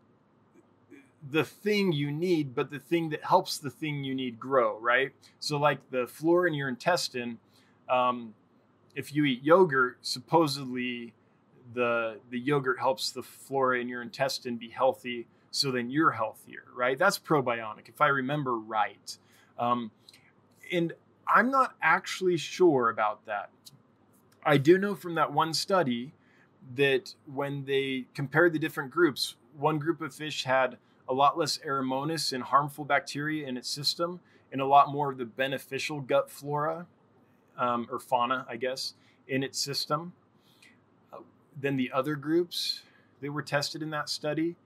the thing you need, but the thing that helps the thing you need grow, right? So like the flora in your intestine, um, if you eat yogurt, supposedly the the yogurt helps the flora in your intestine be healthy, so then you're healthier, right? That's probiotic, if I remember right. Um, and I'm not actually sure about that. I do know from that one study that when they compared the different groups, one group of fish had a lot less Aeromonas and harmful bacteria in its system, and a lot more of the beneficial gut flora um, or fauna, I guess, in its system than the other groups that were tested in that study.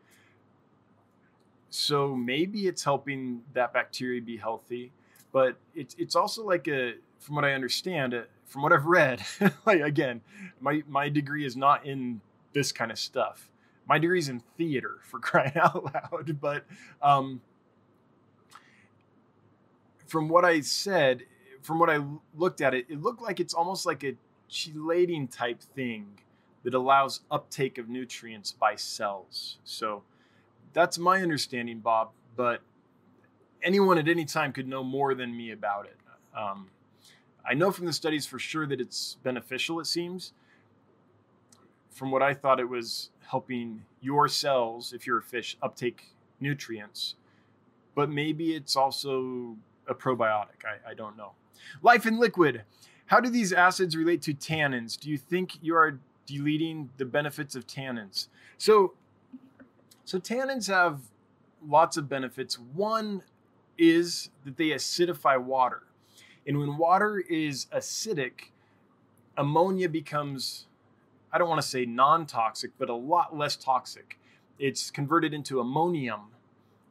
So maybe it's helping that bacteria be healthy, but it's it's also like a from what I understand, uh, from what I've read, like again, my my degree is not in this kind of stuff. My degree's in theater for crying out loud, but um, from what I said, from what I looked at it, it looked like it's almost like a chelating type thing that allows uptake of nutrients by cells. So that's my understanding, Bob. But anyone at any time could know more than me about it. Um, I know from the studies for sure that it's beneficial, it seems. From what I thought, it was helping your cells, if you're a fish, uptake nutrients. But maybe it's also a probiotic. I, I don't know. Life in liquid. How do these acids relate to tannins? Do you think you are deleting the benefits of tannins? So, so tannins have lots of benefits. One is that they acidify water. And when water is acidic, ammonia becomes, I don't want to say non toxic, but a lot less toxic. It's converted into ammonium,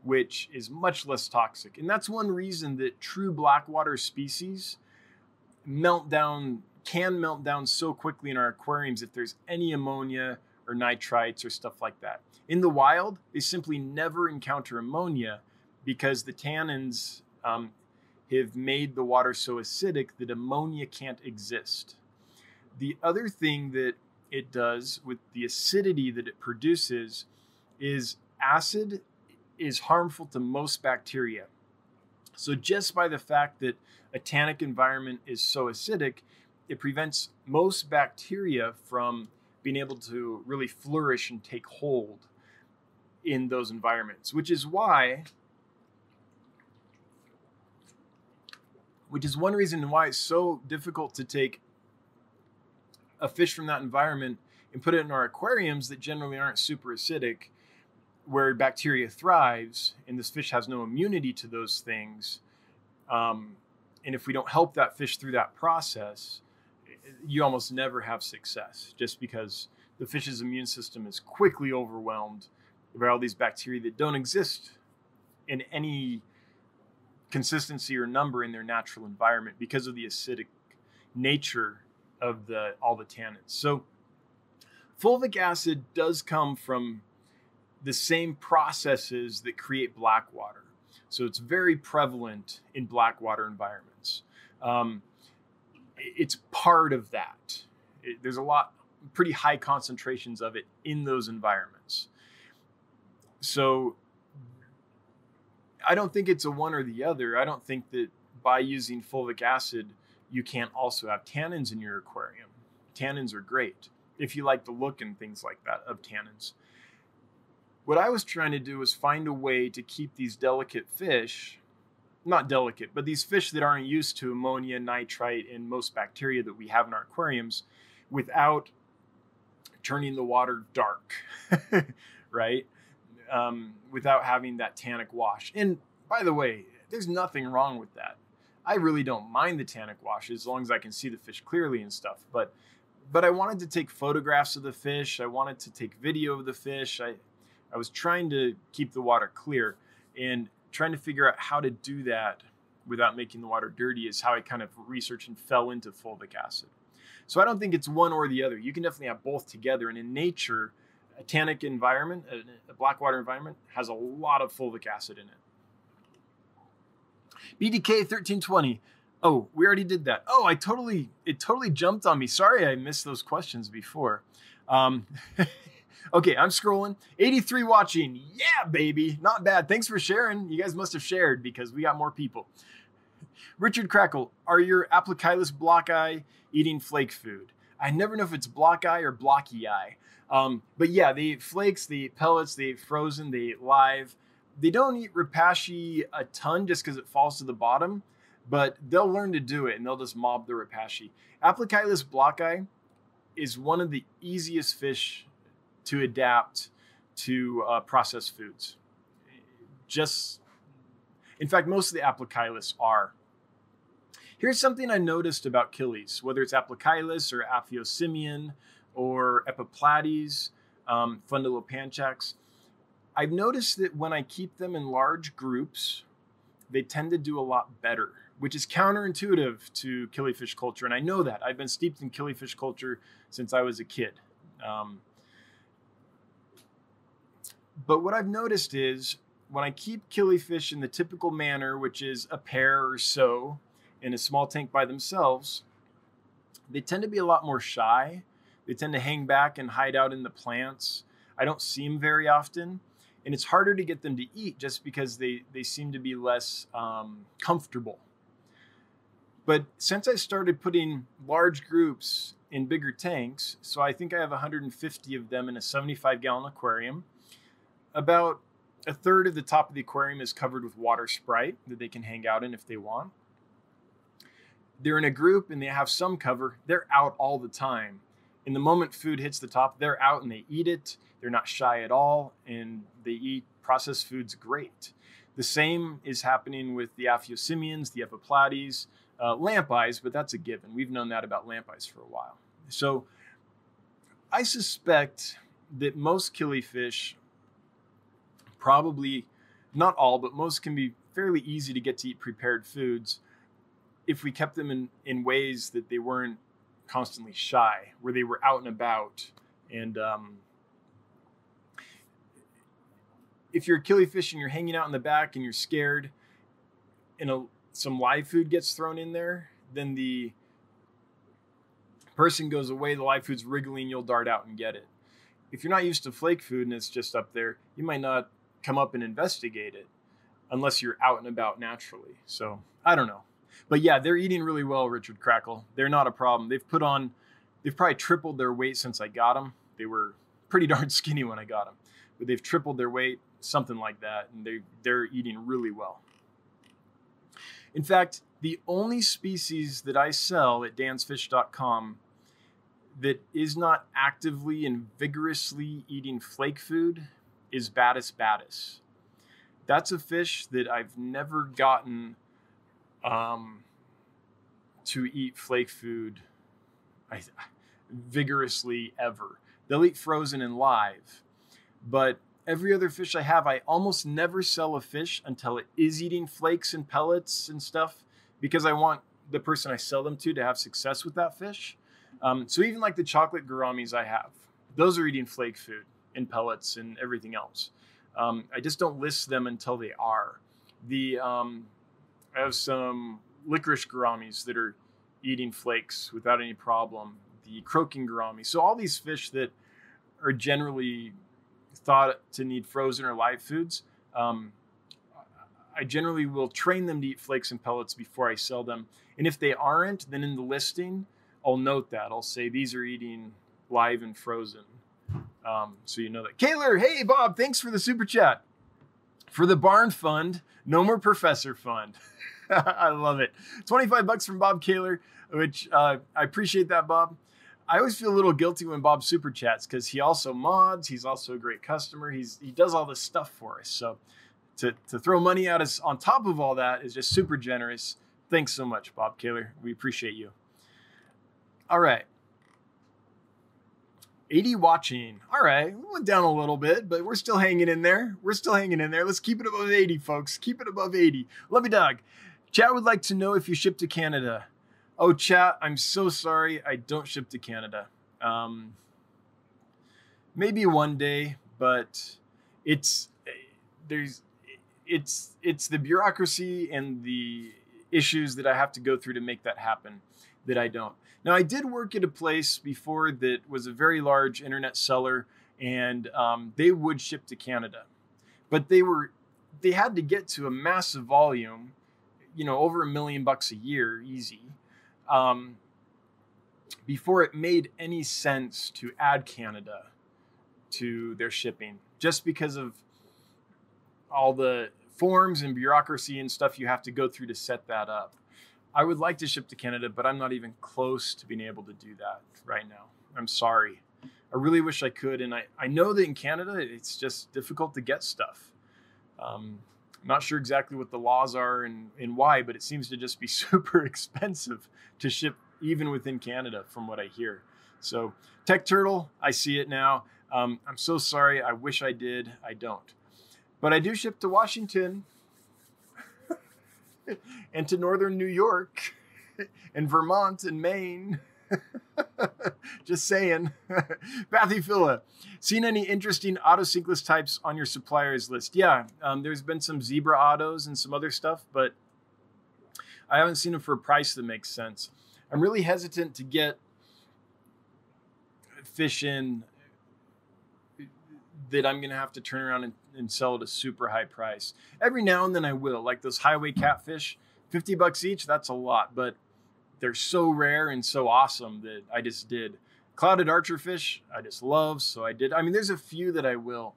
which is much less toxic. And that's one reason that true blackwater species melt down, can melt down so quickly in our aquariums if there's any ammonia or nitrites or stuff like that. In the wild, they simply never encounter ammonia because the tannins um, have made the water so acidic that ammonia can't exist. The other thing that it does with the acidity that it produces is acid is harmful to most bacteria. So, just by the fact that a tannic environment is so acidic, it prevents most bacteria from being able to really flourish and take hold in those environments, which is why which is one reason why it's so difficult to take a fish from that environment and put it in our aquariums that generally aren't super acidic where bacteria thrives and this fish has no immunity to those things. Um, and if we don't help that fish through that process you almost never have success just because the fish's immune system is quickly overwhelmed by all these bacteria that don't exist in any consistency or number in their natural environment because of the acidic nature of the all the tannins so fulvic acid does come from the same processes that create black water. So it's very prevalent in black water environments. Um, it's part of that. It, there's a lot, pretty high concentrations of it in those environments. So I don't think it's a one or the other. I don't think that by using fulvic acid, you can't also have tannins in your aquarium. Tannins are great if you like the look and things like that of tannins what I was trying to do was find a way to keep these delicate fish, not delicate, but these fish that aren't used to ammonia, nitrite, and most bacteria that we have in our aquariums without turning the water dark, right? Um, without having that tannic wash. And by the way, there's nothing wrong with that. I really don't mind the tannic wash as long as I can see the fish clearly and stuff. But but I wanted to take photographs of the fish. I wanted to take video of the fish. I I was trying to keep the water clear and trying to figure out how to do that without making the water dirty is how I kind of researched and fell into fulvic acid. So I don't think it's one or the other. You can definitely have both together. And in nature, a tannic environment, a, black water environment, has a lot of fulvic acid in it. BDK 1320. Oh, we already did that. Oh, I totally, it totally jumped on me. Sorry I missed those questions before. Um, Okay, I'm scrolling. 83 watching. Yeah, baby. Not bad. Thanks for sharing. You guys must have shared because we got more people. Richard Crackle, are your Aplochilus blocki eating flake food? I never know if it's block eye or blocky eye. Um, but yeah, they eat flakes, they eat pellets, they eat frozen, they eat live. They don't eat Repashy a ton just because it falls to the bottom, but they'll learn to do it and they'll just mob the Repashy. Aplochilus blocki is one of the easiest fish to adapt to uh, processed foods. Just, in fact, most of the Aplochilus are. Here's something I noticed about Killies, whether it's Aplochilus or Aphyosemion or Epiplates, um. I've noticed that when I keep them in large groups, they tend to do a lot better, which is counterintuitive to killifish culture. And I know that. I've been steeped in killifish culture since I was a kid. Um, But what I've noticed is when I keep killifish in the typical manner, which is a pair or so in a small tank by themselves, they tend to be a lot more shy. They tend to hang back and hide out in the plants. I don't see them very often. And it's harder to get them to eat just because they, they seem to be less um, comfortable. But since I started putting large groups in bigger tanks, so I think I have 150 of them in a 75 gallon aquarium, about a third of the top of the aquarium is covered with water sprite that they can hang out in if they want. They're in a group and they have some cover. They're out all the time. In the moment food hits the top, they're out and they eat it. They're not shy at all and they eat processed foods great. The same is happening with the Aphyosemions, the Epiplates, uh, lamp eyes, but that's a given. We've known that about lamp eyes for a while. So I suspect that most killifish probably not all, but most can be fairly easy to get to eat prepared foods if we kept them in, in ways that they weren't constantly shy, where they were out and about. And um, if you're a killifish and you're hanging out in the back and you're scared, and a, some live food gets thrown in there, then the person goes away, the live food's wriggling, you'll dart out and get it. If you're not used to flake food and it's just up there, you might not come up and investigate it unless you're out and about naturally. So I don't know. But yeah, they're eating really well, Richard Crackle. They're not a problem. They've put on, they've probably tripled their weight since I got them. They were pretty darn skinny when I got them, but they've tripled their weight, something like that, and they they're eating really well. In fact, the only species that I sell at dansfish.com that is not actively and vigorously eating flake food is Badis badis. That's a fish that I've never gotten um, to eat flake food I, vigorously ever. They'll eat frozen and live, but every other fish I have, I almost never sell a fish until it is eating flakes and pellets and stuff because I want the person I sell them to to have success with that fish. Um, so even like the chocolate gouramis I have, those are eating flake food and pellets and everything else. Um, I just don't list them until they are. The um, I have some licorice gouramis that are eating flakes without any problem. The croaking gourami. So all these fish that are generally thought to need frozen or live foods, um, I generally will train them to eat flakes and pellets before I sell them. And if they aren't, then in the listing, I'll note that. I'll say these are eating live and frozen. Um, so you know that. Kaylor, hey Bob, thanks for the super chat. For the barn fund, no more professor fund. I love it. 25 bucks from Bob Kaylor, which uh, I appreciate that, Bob. I always feel a little guilty when Bob super chats because he also mods. He's also a great customer. He's he does all this stuff for us. So to, to throw money at us on top of all that is just super generous. Thanks so much, Bob Kaylor. We appreciate you. All right. 80 watching. All right, we went down a little bit, but we're still hanging in there. We're still hanging in there. Let's keep it above 80, folks. Keep it above 80. Love you, dog. Chat would like to know if you ship to Canada. Oh, chat, I'm so sorry. I don't ship to Canada. Um, maybe one day, but it's there's it's it's the bureaucracy and the issues that I have to go through to make that happen that I don't. Now, I did work at a place before that was a very large internet seller, and um, they would ship to Canada, but they were they had to get to a massive volume, you know, over a million bucks a year, easy, um, before it made any sense to add Canada to their shipping, just because of all the forms and bureaucracy and stuff you have to go through to set that up. I would like to ship to Canada, but I'm not even close to being able to do that right now. I'm sorry. I really wish I could. And I, I know that in Canada, it's just difficult to get stuff. Um, I'm not sure exactly what the laws are and, and why, but it seems to just be super expensive to ship even within Canada, from what I hear. So, Tech Turtle, I see it now. Um, I'm so sorry. I wish I did. I don't. But I do ship to Washington and to northern New York and Vermont and Maine. Just saying. Bathy Phila, seen any interesting otocinclus types on your suppliers list? Yeah, um, there's been some zebra autos and some other stuff, but I haven't seen them for a price that makes sense. I'm really hesitant to get fish in that I'm going to have to turn around and, and sell at a super high price. Every now and then I will, like those highway catfish, 50 bucks each, that's a lot, but they're so rare and so awesome that I just did. Clouded archer fish, I just love, so I did. I mean, there's a few that I will,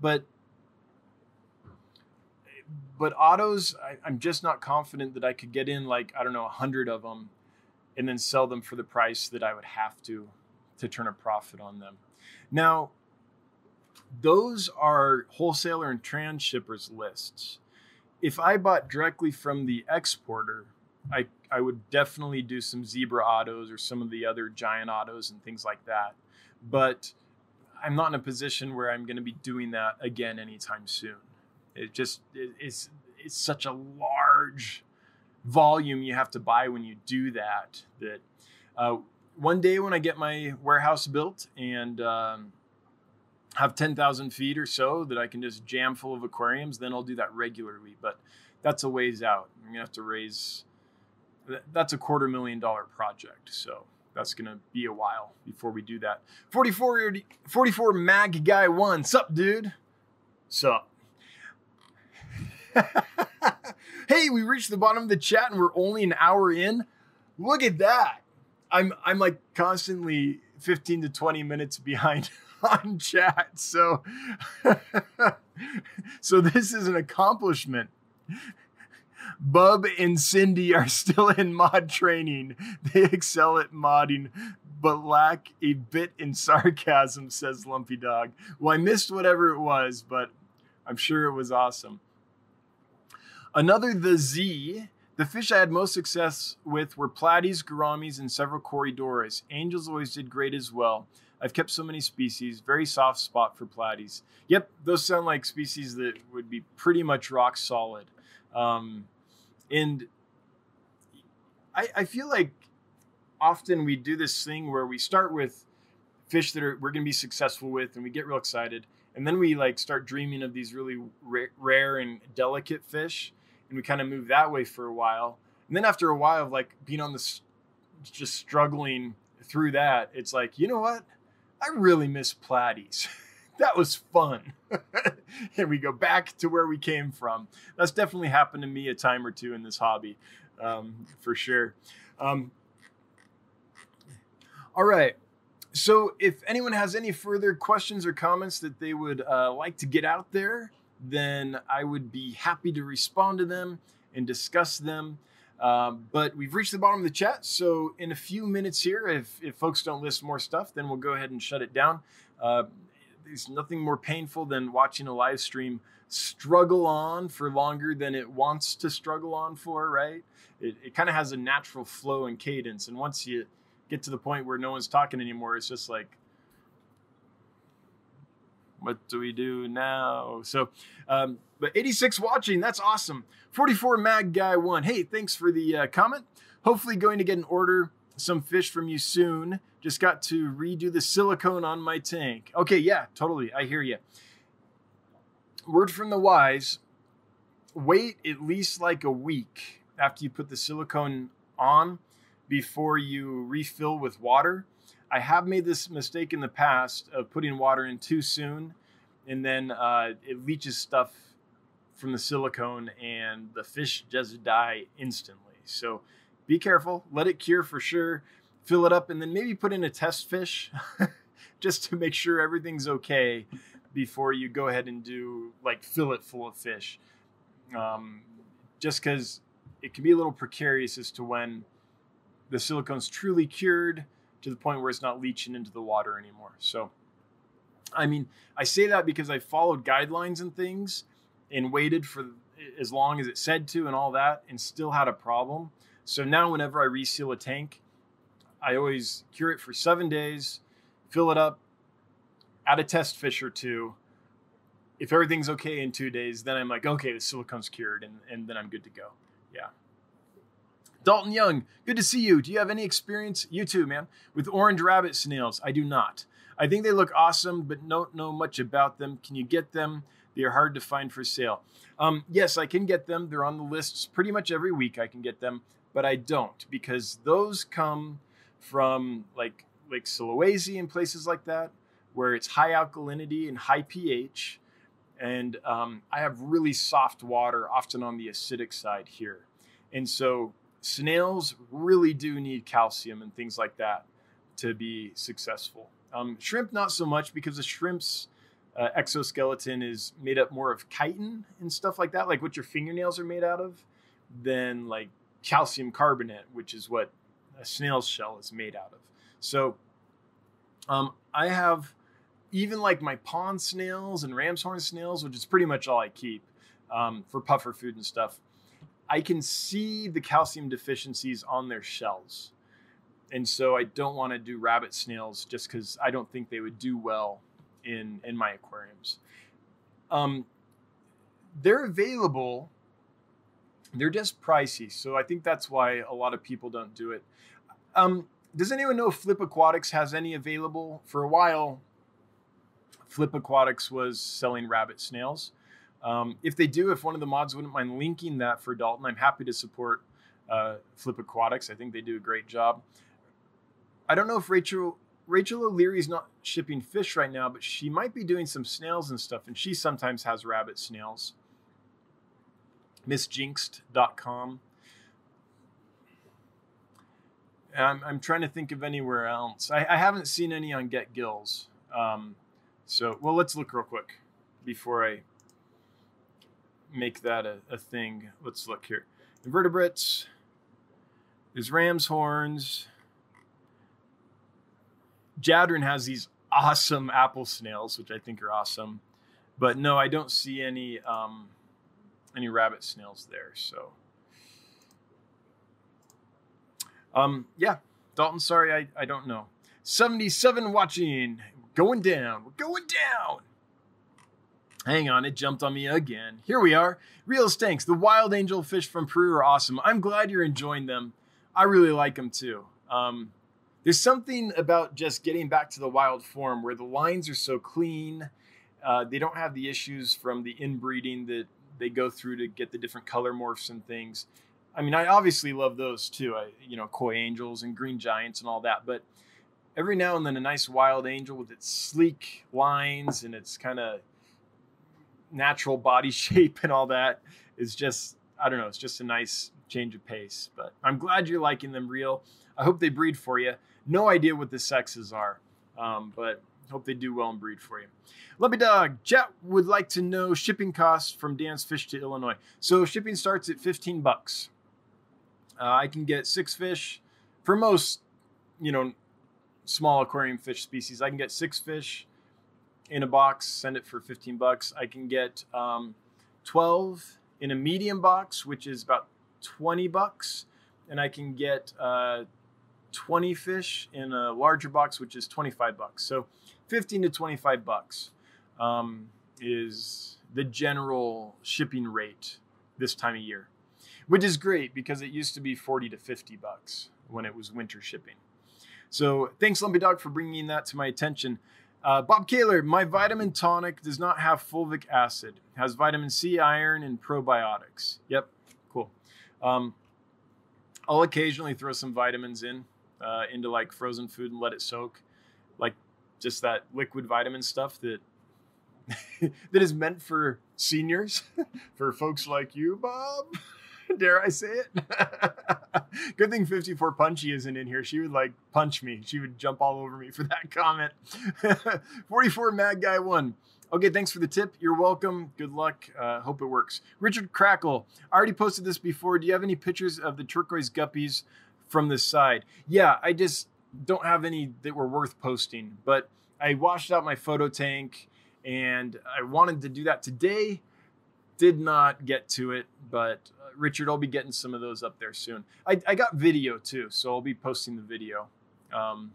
but but autos, I, am just not confident that I could get in like I don't know a hundred of them, and then sell them for the price that I would have to to turn a profit on them. Now, those are wholesaler and transshippers lists. If I bought directly from the exporter, I I would definitely do some zebra autos or some of the other giant autos and things like that. But I'm not in a position where I'm going to be doing that again anytime soon. It just it, it's it's such a large volume you have to buy when you do that. That uh, one day when I get my warehouse built and um, have 10,000 feet or so that I can just jam full of aquariums, then I'll do that regularly. But that's a ways out. I'm gonna have to raise. That's a quarter million dollar project, so that's gonna be a while before we do that. 44, 44 mag guy one, sup, dude? Sup? hey, we reached the bottom of the chat and we're only an hour in. Look at that. I'm I'm like constantly 15 to 20 minutes behind on chat. So so this is an accomplishment. Bub and Cindy are still in mod training. They excel at modding, but lack a bit in sarcasm, says Lumpy Dog. Well, I missed whatever it was, but I'm sure it was awesome. Another the Z. The fish I had most success with were platies, gouramis, and several corydoras. Angels always did great as well. I've kept so many species. Very soft spot for platies. Yep, those sound like species that would be pretty much rock solid. Um, and I, I feel like often we do this thing where we start with fish that are we're going to be successful with, and we get real excited, and then we like start dreaming of these really rare and delicate fish and we kind of move that way for a while. And then after a while of like being on this, just struggling through that, it's like, you know what? I really miss platies. that was fun. and we go back to where we came from. That's definitely happened to me a time or two in this hobby, um, for sure. Um, all right. So, if anyone has any further questions or comments that they would uh, like to get out there, then I would be happy to respond to them and discuss them. Um, but we've reached the bottom of the chat. So, in a few minutes here, if, if folks don't list more stuff, then we'll go ahead and shut it down. Uh, there's nothing more painful than watching a live stream struggle on for longer than it wants to struggle on for, right? It, it kind of has a natural flow and cadence. And once you get to the point where no one's talking anymore, it's just like, what do we do now? So, um, but 86 watching, that's awesome. 44 Mag Guy one. Hey, thanks for the uh, comment. Hopefully, going to get an order some fish from you soon. Just got to redo the silicone on my tank. Okay, yeah, totally. I hear you. Word from the wise wait at least like a week after you put the silicone on before you refill with water I have made this mistake in the past of putting water in too soon, and then uh, it leaches stuff from the silicone, and the fish just die instantly. So be careful. Let it cure for sure. Fill it up, and then maybe put in a test fish just to make sure everything's okay before you go ahead and do like fill it full of fish. Um, just because it can be a little precarious as to when the silicone's truly cured to the point where it's not leaching into the water anymore. So, I mean, I say that because I followed guidelines and things and waited for as long as it said to and all that and still had a problem. So now, whenever I reseal a tank, I always cure it for seven days, fill it up, add a test fish or two. If everything's okay in two days, then I'm like, okay, the silicone's cured, and, and then I'm good to go. Yeah. Dalton Young, good to see you. Do you have any experience, you too, man, with orange rabbit snails? I do not. I think they look awesome, but don't know much about them. Can you get them? They are hard to find for sale. Um, yes, I can get them. They're on the lists pretty much every week. I can get them, but I don't because those come from like Lake Sulawesi and places like that, where it's high alkalinity and high pH. And um, I have really soft water, often on the acidic side here. And so snails really do need calcium and things like that to be successful. Um, shrimp, not so much because the shrimp's uh, exoskeleton is made up more of chitin and stuff like that, like what your fingernails are made out of, than like calcium carbonate, which is what a snail's shell is made out of. So um, I have even like my pond snails and ram's horn snails, which is pretty much all I keep um, for puffer food and stuff. I can see the calcium deficiencies on their shells. And so I don't want to do rabbit snails just because I don't think they would do well in, in my aquariums. Um, they're available, they're just pricey. So I think that's why a lot of people don't do it. Um, does anyone know if Flip Aquatics has any available? For a while, Flip Aquatics was selling rabbit snails. Um, if they do, if one of the mods wouldn't mind linking that for Dalton, I'm happy to support uh, Flip Aquatics. I think they do a great job. I don't know if Rachel Rachel O'Leary's not shipping fish right now, but she might be doing some snails and stuff, and she sometimes has rabbit snails. MissJinxed.com. I'm, I'm trying to think of anywhere else. I, I haven't seen any on Get Gills. Um, so, well, let's look real quick before I make that a, a thing. Let's look here. Invertebrates. There's ram's horns. Jadron has these awesome apple snails, which I think are awesome. But no, I don't see any um, any rabbit snails there. So, um, yeah, Dalton. Sorry, I, I don't know. Seventy seven watching, going down. We're going down. Hang on, it jumped on me again. Here we are. Real stinks. The wild angel fish from Peru are awesome. I'm glad you're enjoying them. I really like them too. Um, there's something about just getting back to the wild form where the lines are so clean. Uh, they don't have the issues from the inbreeding that they go through to get the different color morphs and things. I mean, I obviously love those too. I, you know, koi angels and green giants and all that. But every now and then, a nice wild angel with its sleek lines and its kind of natural body shape and all that is just I don't know, it's just a nice change of pace. But I'm glad you're liking them real. I hope they breed for you. No idea what the sexes are, um, but hope they do well and breed for you. Lumpy Dog, Jet would like to know shipping costs from Dan's Fish to Illinois. So shipping starts at 15 bucks. Uh, I can get six fish for most, you know, small aquarium fish species. I can get six fish in a box, send it for 15 bucks. I can get um, 12 in a medium box, which is about 20 bucks. And I can get uh, 20 fish in a larger box, which is 25 bucks. So 15 to 25 bucks um, is the general shipping rate this time of year, which is great because it used to be 40 to 50 bucks when it was winter shipping. So thanks, Lumpy Dog, for bringing that to my attention. Uh, Bob Kaylor, my vitamin tonic does not have fulvic acid. It has vitamin C, iron, and probiotics. Yep, cool. Um, I'll occasionally throw some vitamins in uh, into like frozen food and let it soak, like just that liquid vitamin stuff that that is meant for seniors, for folks like you, Bob. Dare I say it? Good thing 54 Punchy isn't in here. She would like punch me. She would jump all over me for that comment. 44 Mad Guy 1. Okay, thanks for the tip. You're welcome. Good luck. Uh, hope it works. Richard Crackle. I already posted this before. Do you have any pictures of the turquoise guppies from the side? Yeah, I just don't have any that were worth posting, but I washed out my photo tank and I wanted to do that today. Did not get to it, but Richard, I'll be getting some of those up there soon. I, I got video too, so I'll be posting the video. Um,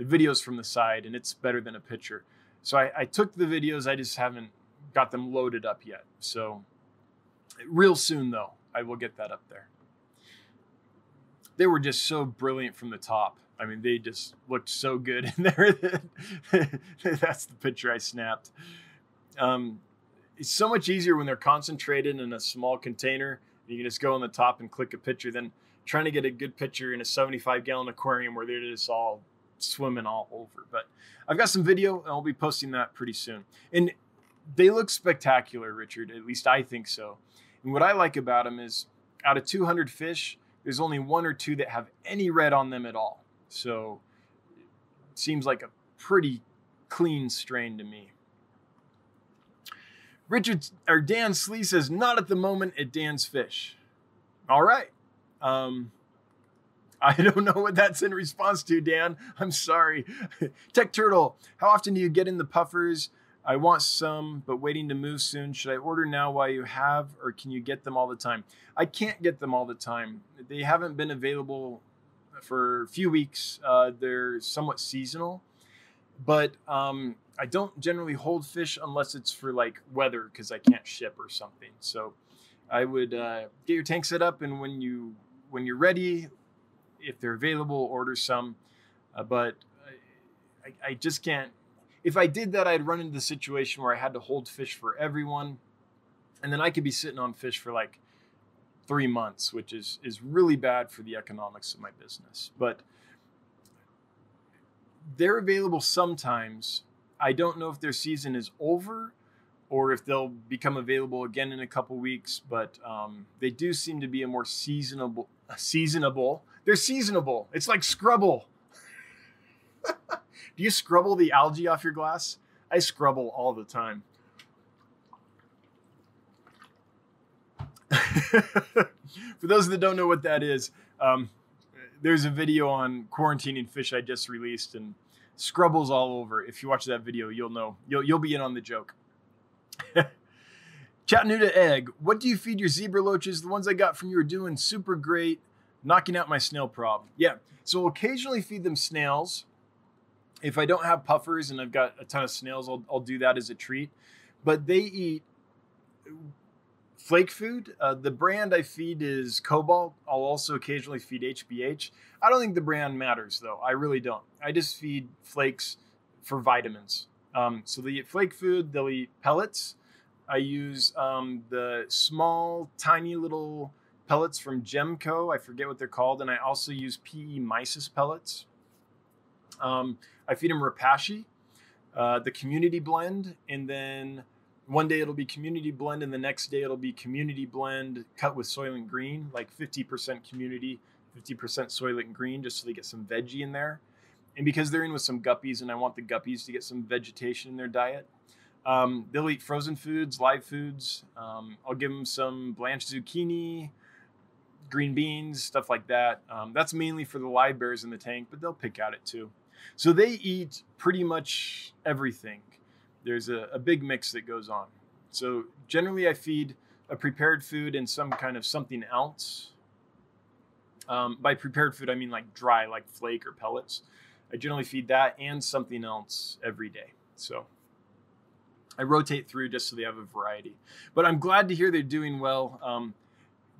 videos from the side, and it's better than a picture. So I, I took the videos, I just haven't got them loaded up yet. So real soon, though, I will get that up there. they were just so brilliant from the top. I mean, they just looked so good in there. That's the picture I snapped. Um, it's so much easier when they're concentrated in a small container. You can just go on the top and click a picture Then trying to get a good picture in a 75 gallon aquarium where they're just all swimming all over. But I've got some video and I'll be posting that pretty soon. And they look spectacular, Richard. At least I think so. And what I like about them is out of 200 fish, there's only one or two that have any red on them at all. So it seems like a pretty clean strain to me. Richard or Dan Slee says, not at the moment at Dan's Fish. All right. Um, I don't know what that's in response to, Dan. I'm sorry. Tech Turtle, how often do you get in the puffers? I want some, but waiting to move soon. Should I order now while you have, or can you get them all the time? I can't get them all the time. They haven't been available for a few weeks. Uh, they're somewhat seasonal, but um, I don't generally hold fish unless it's for like weather because I can't ship or something. So I would uh, get your tank set up, and when you when you're ready, if they're available, order some. Uh, but I, I just can't if I did that, I'd run into the situation where I had to hold fish for everyone, and then I could be sitting on fish for like three months, which is is really bad for the economics of my business. But they're available sometimes. I don't know if their season is over or if they'll become available again in a couple weeks. But um, they do seem to be a more seasonable. Seasonable. They're seasonable. It's like Scrubble. Do you scrubble the algae off your glass? I scrubble all the time. For those that don't know what that is, um, there's a video on quarantining fish I just released, and scrubbles all over. If you watch that video, you'll know. You'll you'll be in on the joke. Chattanooga egg. What do you feed your zebra loaches? The ones I got from you are doing super great, knocking out my snail problem. Yeah, so we'll occasionally feed them snails if I don't have puffers and I've got a ton of snails, I'll, I'll do that as a treat. But they eat flake food. Uh, the brand I feed is Cobalt. I'll also occasionally feed HBH. I don't think the brand matters though. I really don't. I just feed flakes for vitamins. Um, so they eat flake food. They'll eat pellets. I use um, the small, tiny little pellets from Gemco. I forget what they're called, and I also use PE mysis pellets. Um, I feed them Repashy, uh, the community blend, and then one day it'll be community blend, and the next day it'll be community blend cut with Soilent Green, like 50% community, 50% Soilent Green, just so they get some veggie in there. And because they're in with some guppies, and I want the guppies to get some vegetation in their diet, um, they'll eat frozen foods, live foods. Um, I'll give them some blanched zucchini, green beans, stuff like that. Um, that's mainly for the live bears in the tank, but they'll pick at it too. So they eat pretty much everything. There's a, a big mix that goes on. So generally, I feed a prepared food and some kind of something else. Um, by prepared food, I mean like dry, like flake or pellets. I generally feed that and something else every day. So I rotate through just so they have a variety. But I'm glad to hear they're doing well. Um,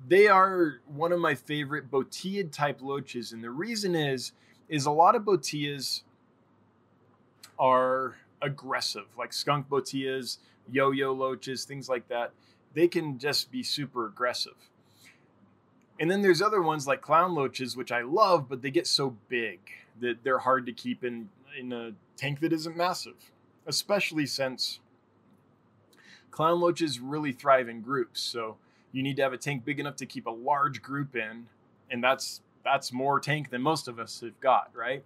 they are one of my favorite botilla type loaches, and the reason is is a lot of botillas are aggressive, like skunk botillas, yo-yo loaches, things like that. They can just be super aggressive. And then there's other ones like clown loaches, which I love, but they get so big that they're hard to keep in in a tank that isn't massive, especially since clown loaches really thrive in groups. So you need to have a tank big enough to keep a large group in, and that's that's more tank than most of us have got, right?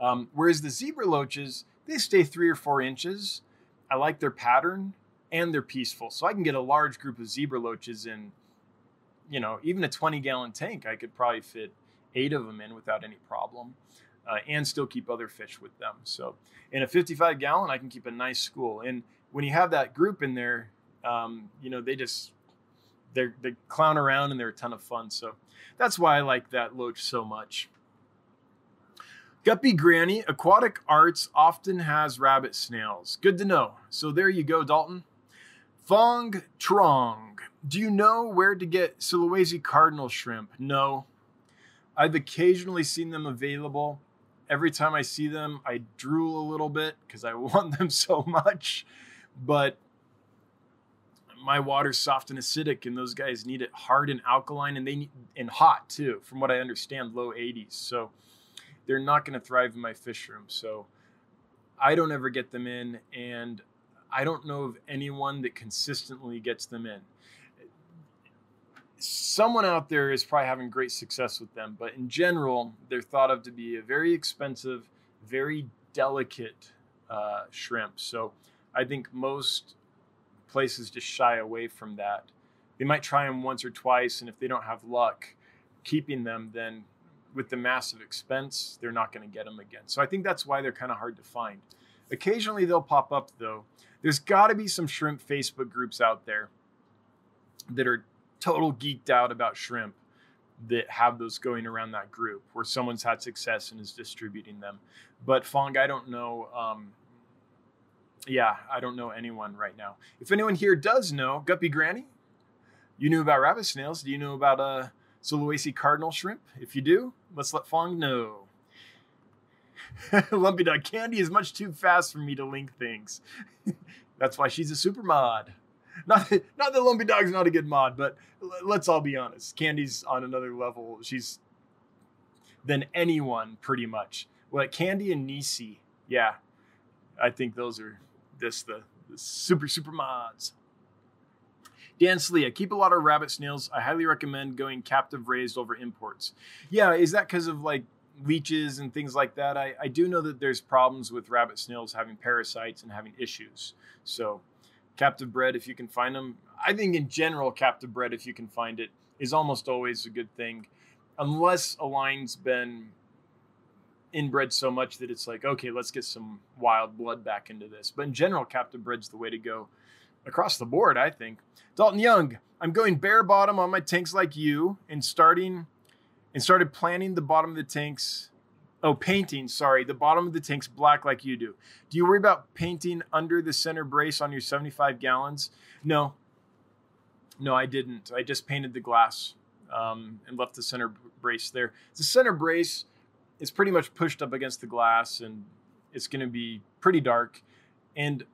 Um, whereas the zebra loaches, they stay three or four inches. I like their pattern and they're peaceful. So I can get a large group of zebra loaches in, you know, even a 20 gallon tank. I could probably fit eight of them in without any problem uh, and still keep other fish with them. So in a 55 gallon, I can keep a nice school. And when you have that group in there, um, you know, they just, they they clown around and they're a ton of fun. So that's why I like that loach so much. Guppy Granny, aquatic arts often has rabbit snails. Good to know. So there you go, Dalton. Fong Trong. Do you know where to get Sulawesi cardinal shrimp? No. I've occasionally seen them available. Every time I see them, I drool a little bit because I want them so much. But my water's soft and acidic, and those guys need it hard and alkaline, and they need and hot too. From what I understand, low 80s. So they're not going to thrive in my fish room. So I don't ever get them in, and I don't know of anyone that consistently gets them in. Someone out there is probably having great success with them, but in general, they're thought of to be a very expensive, very delicate uh, shrimp. So I think most places just shy away from that. They might try them once or twice, and if they don't have luck keeping them, then with the massive expense, they're not going to get them again. So I think that's why they're kind of hard to find. Occasionally they'll pop up though. There's got to be some shrimp Facebook groups out there that are total geeked out about shrimp that have those going around that group where someone's had success and is distributing them. But Fong, I don't know. Um, yeah, I don't know anyone right now. If anyone here does know, Guppy Granny, you knew about rabbit snails. Do you know about uh, Sulawesi cardinal shrimp? If you do, let's let Fong know. Lumpy Dog Candy is much too fast for me to link things. That's why she's a super mod. Not that, not that Lumpy Dog's not a good mod, but let's all be honest. Candy's on another level. She's than anyone pretty much. Like Candy and Nisi, yeah, I think those are this the, the super super mods. Dan Slee, keep a lot of rabbit snails. I highly recommend going captive raised over imports. Yeah, is that because of like leeches and things like that? I, I do know that there's problems with rabbit snails having parasites and having issues. So, captive bred, if you can find them, I think in general, captive bred, if you can find it, is almost always a good thing, unless a line's been inbred so much that it's like, okay, let's get some wild blood back into this. But in general, captive bred's the way to go across the board, I think. Dalton Young, I'm going bare bottom on my tanks like you and starting and started planning the bottom of the tanks. Oh, painting, sorry, the bottom of the tanks black like you do. Do you worry about painting under the center brace on your 75 gallons? No. No, I didn't. I just painted the glass um, and left the center brace there. The center brace is pretty much pushed up against the glass and it's going to be pretty dark. And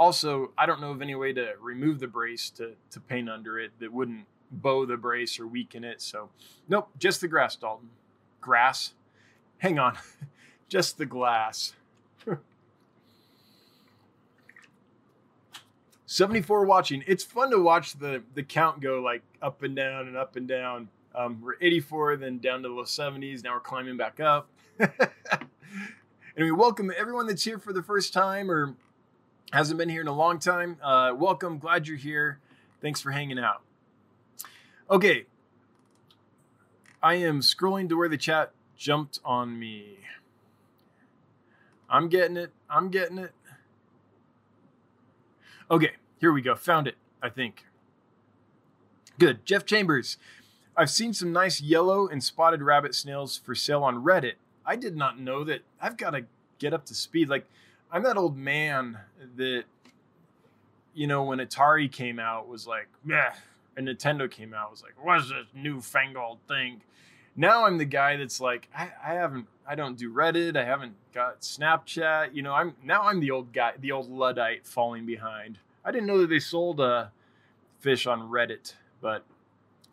also, I don't know of any way to remove the brace to, to paint under it that wouldn't bow the brace or weaken it. So, nope, just the grass, Dalton. Grass? Hang on, just the glass. 74 watching. It's fun to watch the the count go like up and down and up and down. Um, we're 84, then down to the low 70s. Now we're climbing back up. and we welcome everyone that's here for the first time or hasn't been here in a long time. Uh, welcome. Glad you're here. Thanks for hanging out. Okay. I am scrolling to where the chat jumped on me. I'm getting it. I'm getting it. Okay, here we go. Found it, I think. Good. Jeff Chambers. I've seen some nice yellow and spotted rabbit snails for sale on Reddit. I did not know that. I've got to get up to speed. Like, I'm that old man that, you know, when Atari came out, was like, yeah, and Nintendo came out, was like, what's this newfangled thing? Now I'm the guy that's like, I, I haven't, I don't do Reddit, I haven't got Snapchat. You know, I'm now I'm the old guy, the old luddite falling behind. I didn't know that they sold a fish on Reddit, but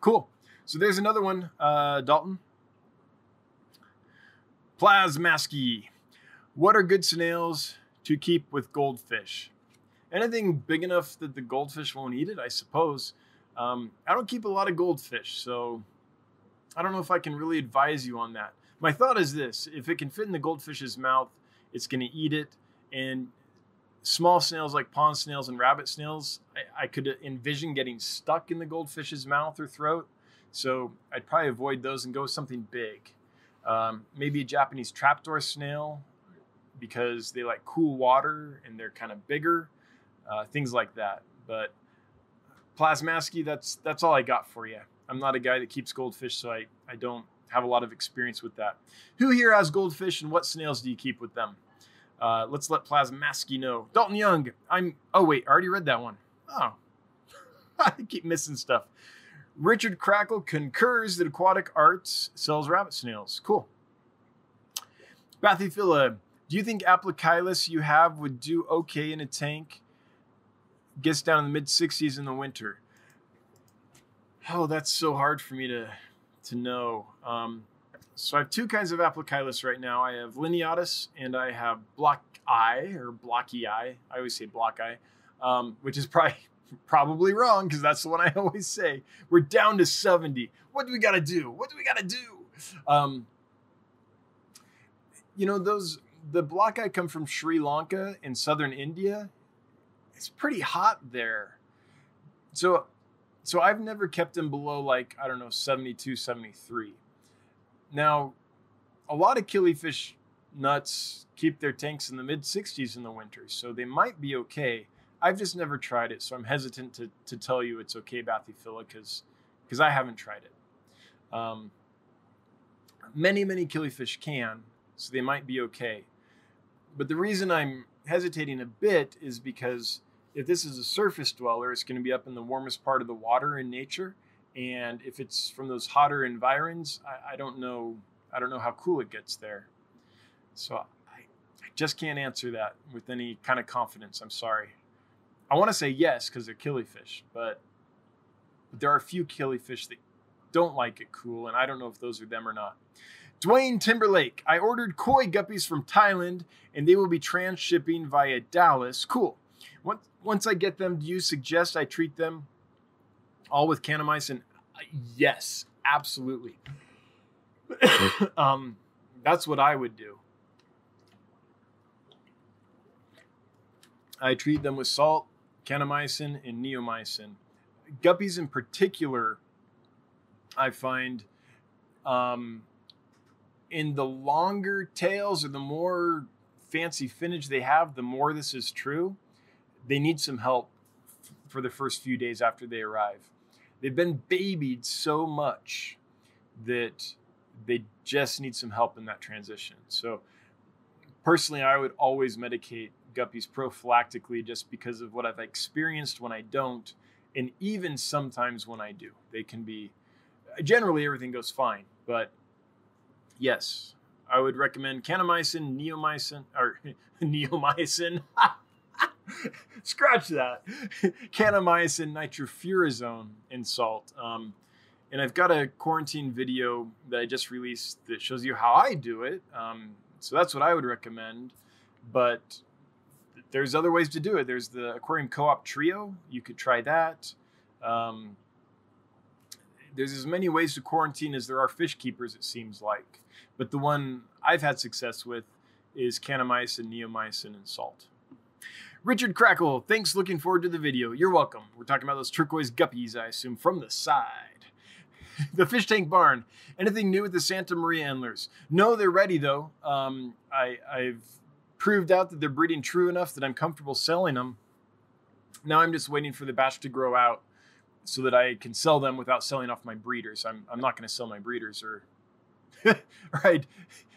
cool. So there's another one, uh, Dalton. Plasmasky. What are good snails to keep with goldfish? Anything big enough that the goldfish won't eat it, I suppose. Um, I don't keep a lot of goldfish, so I don't know if I can really advise you on that. My thought is this if it can fit in the goldfish's mouth, it's going to eat it. And small snails like pond snails and rabbit snails, I, I could envision getting stuck in the goldfish's mouth or throat. So I'd probably avoid those and go with something big. Um, maybe a Japanese trapdoor snail because they like cool water and they're kind of bigger, uh, things like that. But Plasmasky, that's that's all I got for you. I'm not a guy that keeps goldfish, so I, I don't have a lot of experience with that. Who here has goldfish and what snails do you keep with them? Uh, let's let Plasmasky know. Dalton Young, I'm. Oh wait, I already read that one. Oh, I keep missing stuff. Richard Crackle concurs that Aquatic Arts sells rabbit snails. Cool. Bathyphila, do you think Aplocheilus you have would do okay in a tank? Gets down in the mid 60s in the winter. Oh, that's so hard for me to to know. Um, so I have two kinds of Aplocheilus right now. I have lineatus and I have block eye or blocky eye. I always say block eye, um, which is probably probably wrong because that's the one I always say. We're down to 70. What do we got to do? What do we got to do? Um, you know, those the block eye come from Sri Lanka in southern India. It's pretty hot there. So so I've never kept them below like, I don't know, 72, 73. Now, a lot of killifish nuts keep their tanks in the mid 60s in the winter, so they might be okay. I've just never tried it, so I'm hesitant to, to tell you it's okay, Bathyphila, because because I haven't tried it. Um, many, many killifish can, so they might be okay. But the reason I'm hesitating a bit is because if this is a surface dweller, it's going to be up in the warmest part of the water in nature. And if it's from those hotter environs, I, I don't know. I don't know how cool it gets there. So I, I just can't answer that with any kind of confidence. I'm sorry. I want to say yes because they're killifish, but, but there are a few killifish that don't like it cool, and I don't know if those are them or not. Dwayne Timberlake, I ordered koi guppies from Thailand, and they will be transshipping via Dallas. Cool. Once, I get them, do you suggest I treat them all with kanamycin? Uh, yes, absolutely. um, that's what I would do. I treat them with salt, kanamycin, and neomycin. Guppies in particular, I find um, in the longer tails or the more fancy finnage they have, the more this is true they need some help for the first few days after they arrive. They've been babied so much that they just need some help in that transition. So, personally, I would always medicate guppies prophylactically just because of what I've experienced when I don't, and even sometimes when I do. They can be generally everything goes fine, but yes, I would recommend kanamycin, neomycin, or neomycin. Scratch that. Kanamycin, nitrofurazone, and salt. Um, and I've got a quarantine video that I just released that shows you how I do it. Um, so that's what I would recommend. But there's other ways to do it. There's the Aquarium Co-op Trio. You could try that. Um, there's as many ways to quarantine as there are fish keepers, it seems like. But the one I've had success with is kanamycin, neomycin, and salt. Richard Crackle, thanks. Looking forward to the video. You're welcome. We're talking about those turquoise guppies, I assume, from the side. the fish tank barn. Anything new with the Santa Maria endlers? No, they're ready though. Um, I, I've proved out that they're breeding true enough that I'm comfortable selling them. Now I'm just waiting for the batch to grow out so that I can sell them without selling off my breeders. I'm, I'm not going to sell my breeders or, right,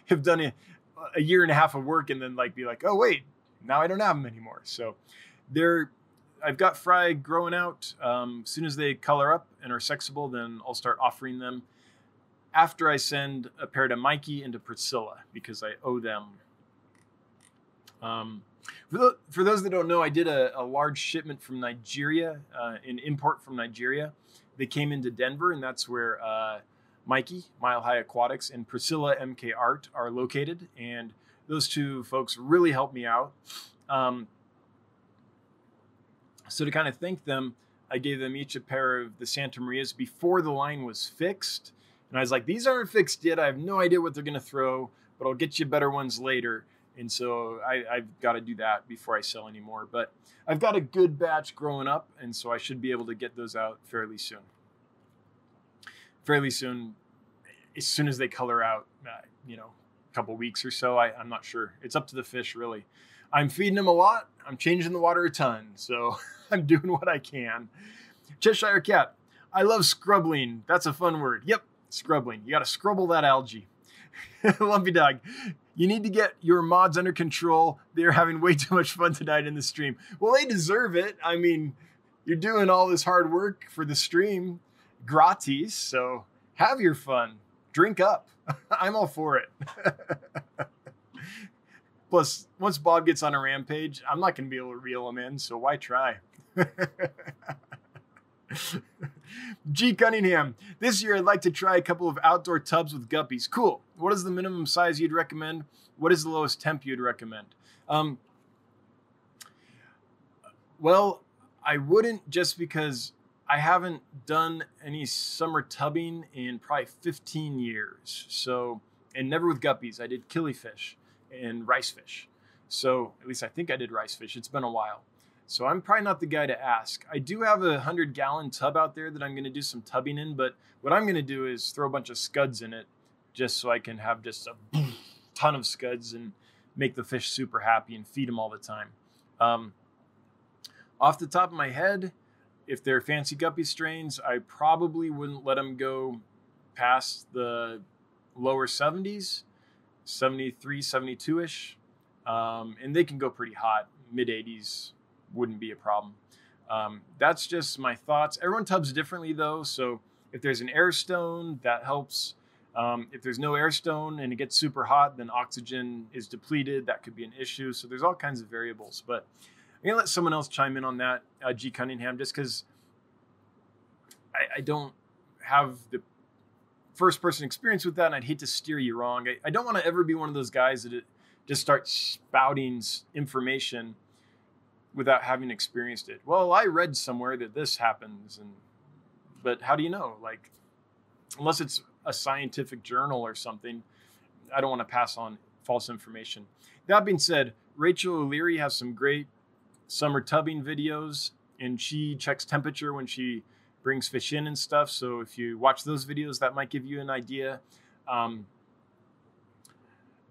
have done a, a year and a half of work and then like be like, oh wait, now I don't have them anymore. So they're I've got fry growing out. Um, as soon as they color up and are sexable, then I'll start offering them after I send a pair to Mikey and to Priscilla because I owe them. Um, for, the, for, those that don't know, I did a, a large shipment from Nigeria, uh, an import from Nigeria. They came into Denver, and that's where uh, Mikey, Mile High Aquatics, and Priscilla MK Art are located. And those two folks really helped me out. Um, so to kind of thank them, I gave them each a pair of the Santa Marias before the line was fixed. And I was like, these aren't fixed yet. I have no idea what they're going to throw, but I'll get you better ones later. And so I, have got to do that before I sell anymore. But I've got a good batch growing up, and so I should be able to get those out fairly soon. Fairly soon, as soon as they color out, uh, you know, a couple weeks or so. I, I'm not sure. It's up to the fish, really. I'm feeding them a lot. I'm changing the water a ton. So I'm doing what I can. Cheshire Cat. I love scrubbling. That's a fun word. Yep, scrubbling. You got to scrubble that algae. Lumpy Dog. You need to get your mods under control. They're having way too much fun tonight in the stream. Well, they deserve it. I mean, you're doing all this hard work for the stream. Gratis. So have your fun, drink up. I'm all for it. Plus, once Bob gets on a rampage, I'm not going to be able to reel him in, so why try? G. Cunningham, this year I'd like to try a couple of outdoor tubs with guppies. Cool. What is the minimum size you'd recommend? What is the lowest temp you'd recommend? Um, well, I wouldn't just because I haven't done any summer tubbing in probably 15 years. So, and never with guppies. I did killifish and rice fish. So, at least I think I did rice fish. It's been a while. So, I'm probably not the guy to ask. I do have a 100 gallon tub out there that I'm going to do some tubbing in, but what I'm going to do is throw a bunch of scuds in it just so I can have just a ton of scuds and make the fish super happy and feed them all the time. Um, off the top of my head, if they're fancy guppy strains, I probably wouldn't let them go past the lower 70s, 73, 72 ish. Um, and they can go pretty hot. Mid 80s wouldn't be a problem. Um, that's just my thoughts. Everyone tubs differently though. So if there's an air stone, that helps. Um, if there's no air stone and it gets super hot, then oxygen is depleted. That could be an issue. So there's all kinds of variables. But I'm gonna let someone else chime in on that, uh, G Cunningham, just because I, I, don't have the first person experience with that, and I'd hate to steer you wrong. I, I don't want to ever be one of those guys that just start spouting information without having experienced it. Well, I read somewhere that this happens, and but how do you know? Like, unless it's a scientific journal or something, I don't want to pass on false information. That being said, Rachel O'Leary has some great summer tubbing videos, and she checks temperature when she brings fish in and stuff. So if you watch those videos, that might give you an idea. Um,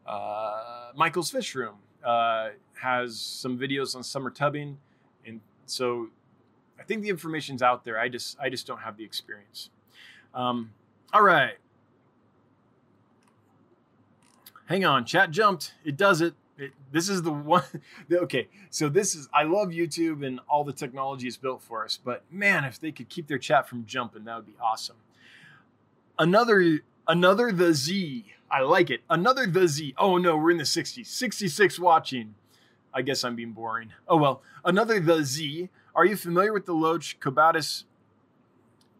uh, Michael's Fish Room uh, has some videos on summer tubbing, and so I think the information's out there. I just I just don't have the experience. Um, all right, hang on, chat jumped. It does it. It, this is the one. Okay, so this is. I love YouTube and all the technology is built for us, but man, if they could keep their chat from jumping, that would be awesome. Another, another the Z. I like it. Another the Z. Oh no, we're in the 60s. 66 watching. I guess I'm being boring. Oh well. Another the Z. Are you familiar with the loach Cobitis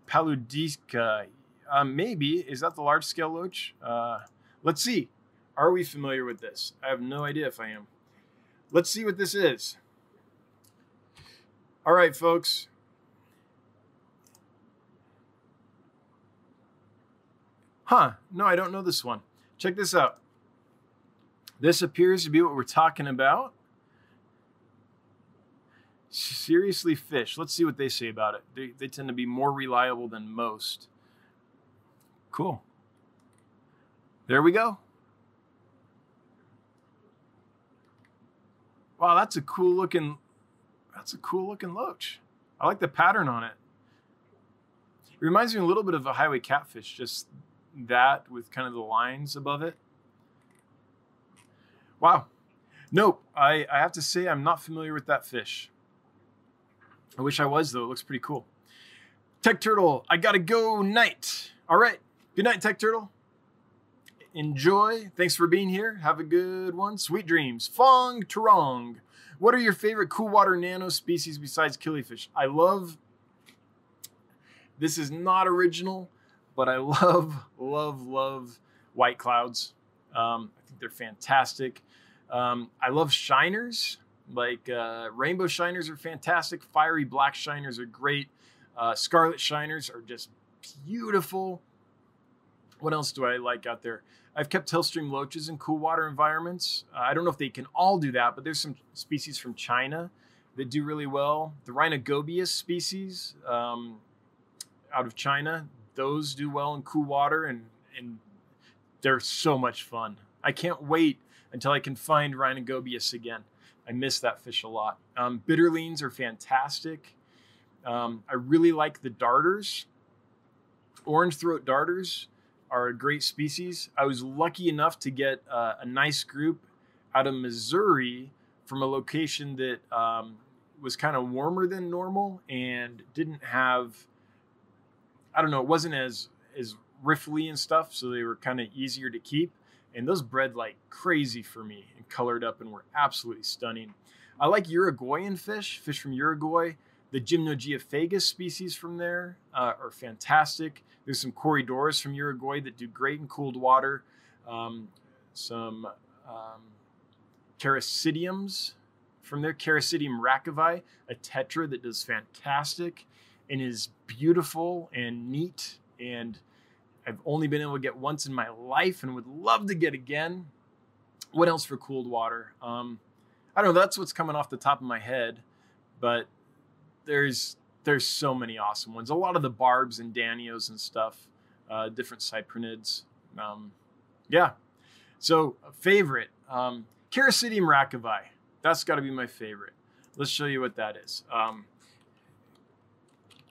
paludica? Uh, maybe. Is that the large scale loach? Uh, let's see. Are we familiar with this? I have no idea if I am. Let's see what this is. All right, folks. Huh, no, I don't know this one. Check this out. This appears to be what we're talking about. Seriously, fish. Let's see what they say about it. They, they tend to be more reliable than most. Cool. There we go. Wow, that's a cool looking. That's a cool looking loach. I like the pattern on it. It reminds me a little bit of a highway catfish, just that with kind of the lines above it. Wow. Nope. I, I have to say I'm not familiar with that fish. I wish I was though. It looks pretty cool. Tech Turtle, I gotta go night. All right. Good night, Tech Turtle enjoy. Thanks for being here. Have a good one. Sweet dreams. Fong Turong. What are your favorite cool water nano species besides killifish? I love. This is not original, but I love, love, love white clouds. Um, I think they're fantastic. Um, I love shiners. Like uh, rainbow shiners are fantastic. Fiery black shiners are great. Uh, scarlet shiners are just beautiful. What else do I like out there? I've kept hillstream loaches in cool water environments. Uh, I don't know if they can all do that, but there's some species from China that do really well. The Rhinogobius species um, out of China, those do well in cool water, and and they're so much fun. I can't wait until I can find Rhinogobius again. I miss that fish a lot. Um, bitterlings are fantastic. Um, I really like the darters, orange throat darters are a great species. I was lucky enough to get uh, a nice group out of Missouri from a location that um, was kind of warmer than normal and didn't have I don't know, it wasn't as as riffly and stuff, so they were kind of easier to keep. And those bred like crazy for me and colored up and were absolutely stunning. I like Uruguayan fish, fish from Uruguay. The Gymnogeophagus species from there uh, are fantastic. There's some Corydoras from Uruguay that do great in cooled water. Um, some um, Characidiums from there, Characidium rachovii, a tetra that does fantastic and is beautiful and neat. And I've only been able to get once in my life and would love to get again. What else for cooled water? Um, I don't know. That's what's coming off the top of my head, but there's there's so many awesome ones. A lot of the barbs and danios and stuff, uh, different cyprinids. Um, yeah. So favorite, um, Characidium rachovii. That's got to be my favorite. Let's show you what that is. Um,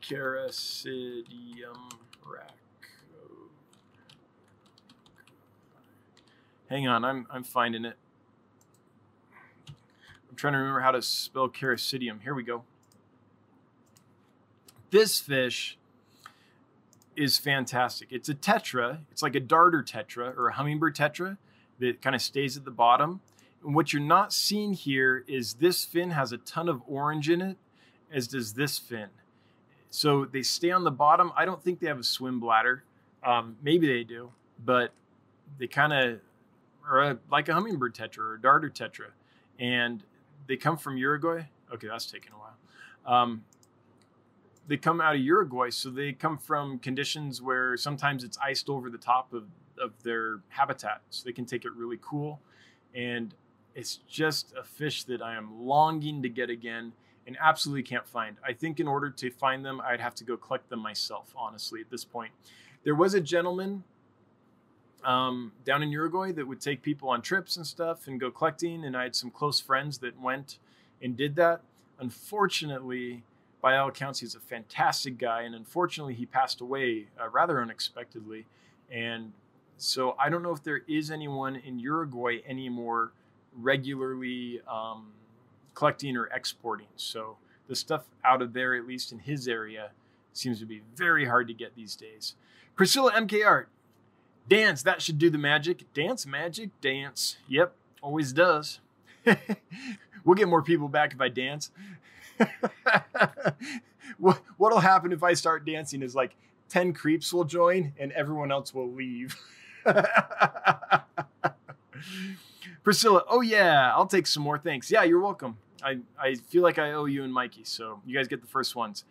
Characidium rack. Hang on, I'm I'm finding it. I'm trying to remember how to spell Characidium. Here we go. This fish is fantastic. It's a tetra. It's like a darter tetra or a hummingbird tetra that kind of stays at the bottom. And what you're not seeing here is this fin has a ton of orange in it, as does this fin. So they stay on the bottom. I don't think they have a swim bladder. Um, maybe they do, but they kind of are a, like a hummingbird tetra or a darter tetra. And they come from Uruguay. Okay, that's taking a while. Um, they come out of Uruguay, so they come from conditions where sometimes it's iced over the top of, of their habitat, so they can take it really cool. And it's just a fish that I am longing to get again and absolutely can't find. I think in order to find them, I'd have to go collect them myself, honestly, at this point. There was a gentleman um, down in Uruguay that would take people on trips and stuff and go collecting, and I had some close friends that went and did that. Unfortunately, by all accounts, he's a fantastic guy, and unfortunately, he passed away uh, rather unexpectedly. And so, I don't know if there is anyone in Uruguay anymore regularly um, collecting or exporting. So, the stuff out of there, at least in his area, seems to be very hard to get these days. Priscilla MK Art, dance, that should do the magic. Dance, magic, dance. Yep, always does. we'll get more people back if I dance. what what'll happen if I start dancing is like 10 creeps will join and everyone else will leave. Priscilla, oh yeah, I'll take some more. Thanks. Yeah, you're welcome. I, I feel like I owe you and Mikey, so you guys get the first ones.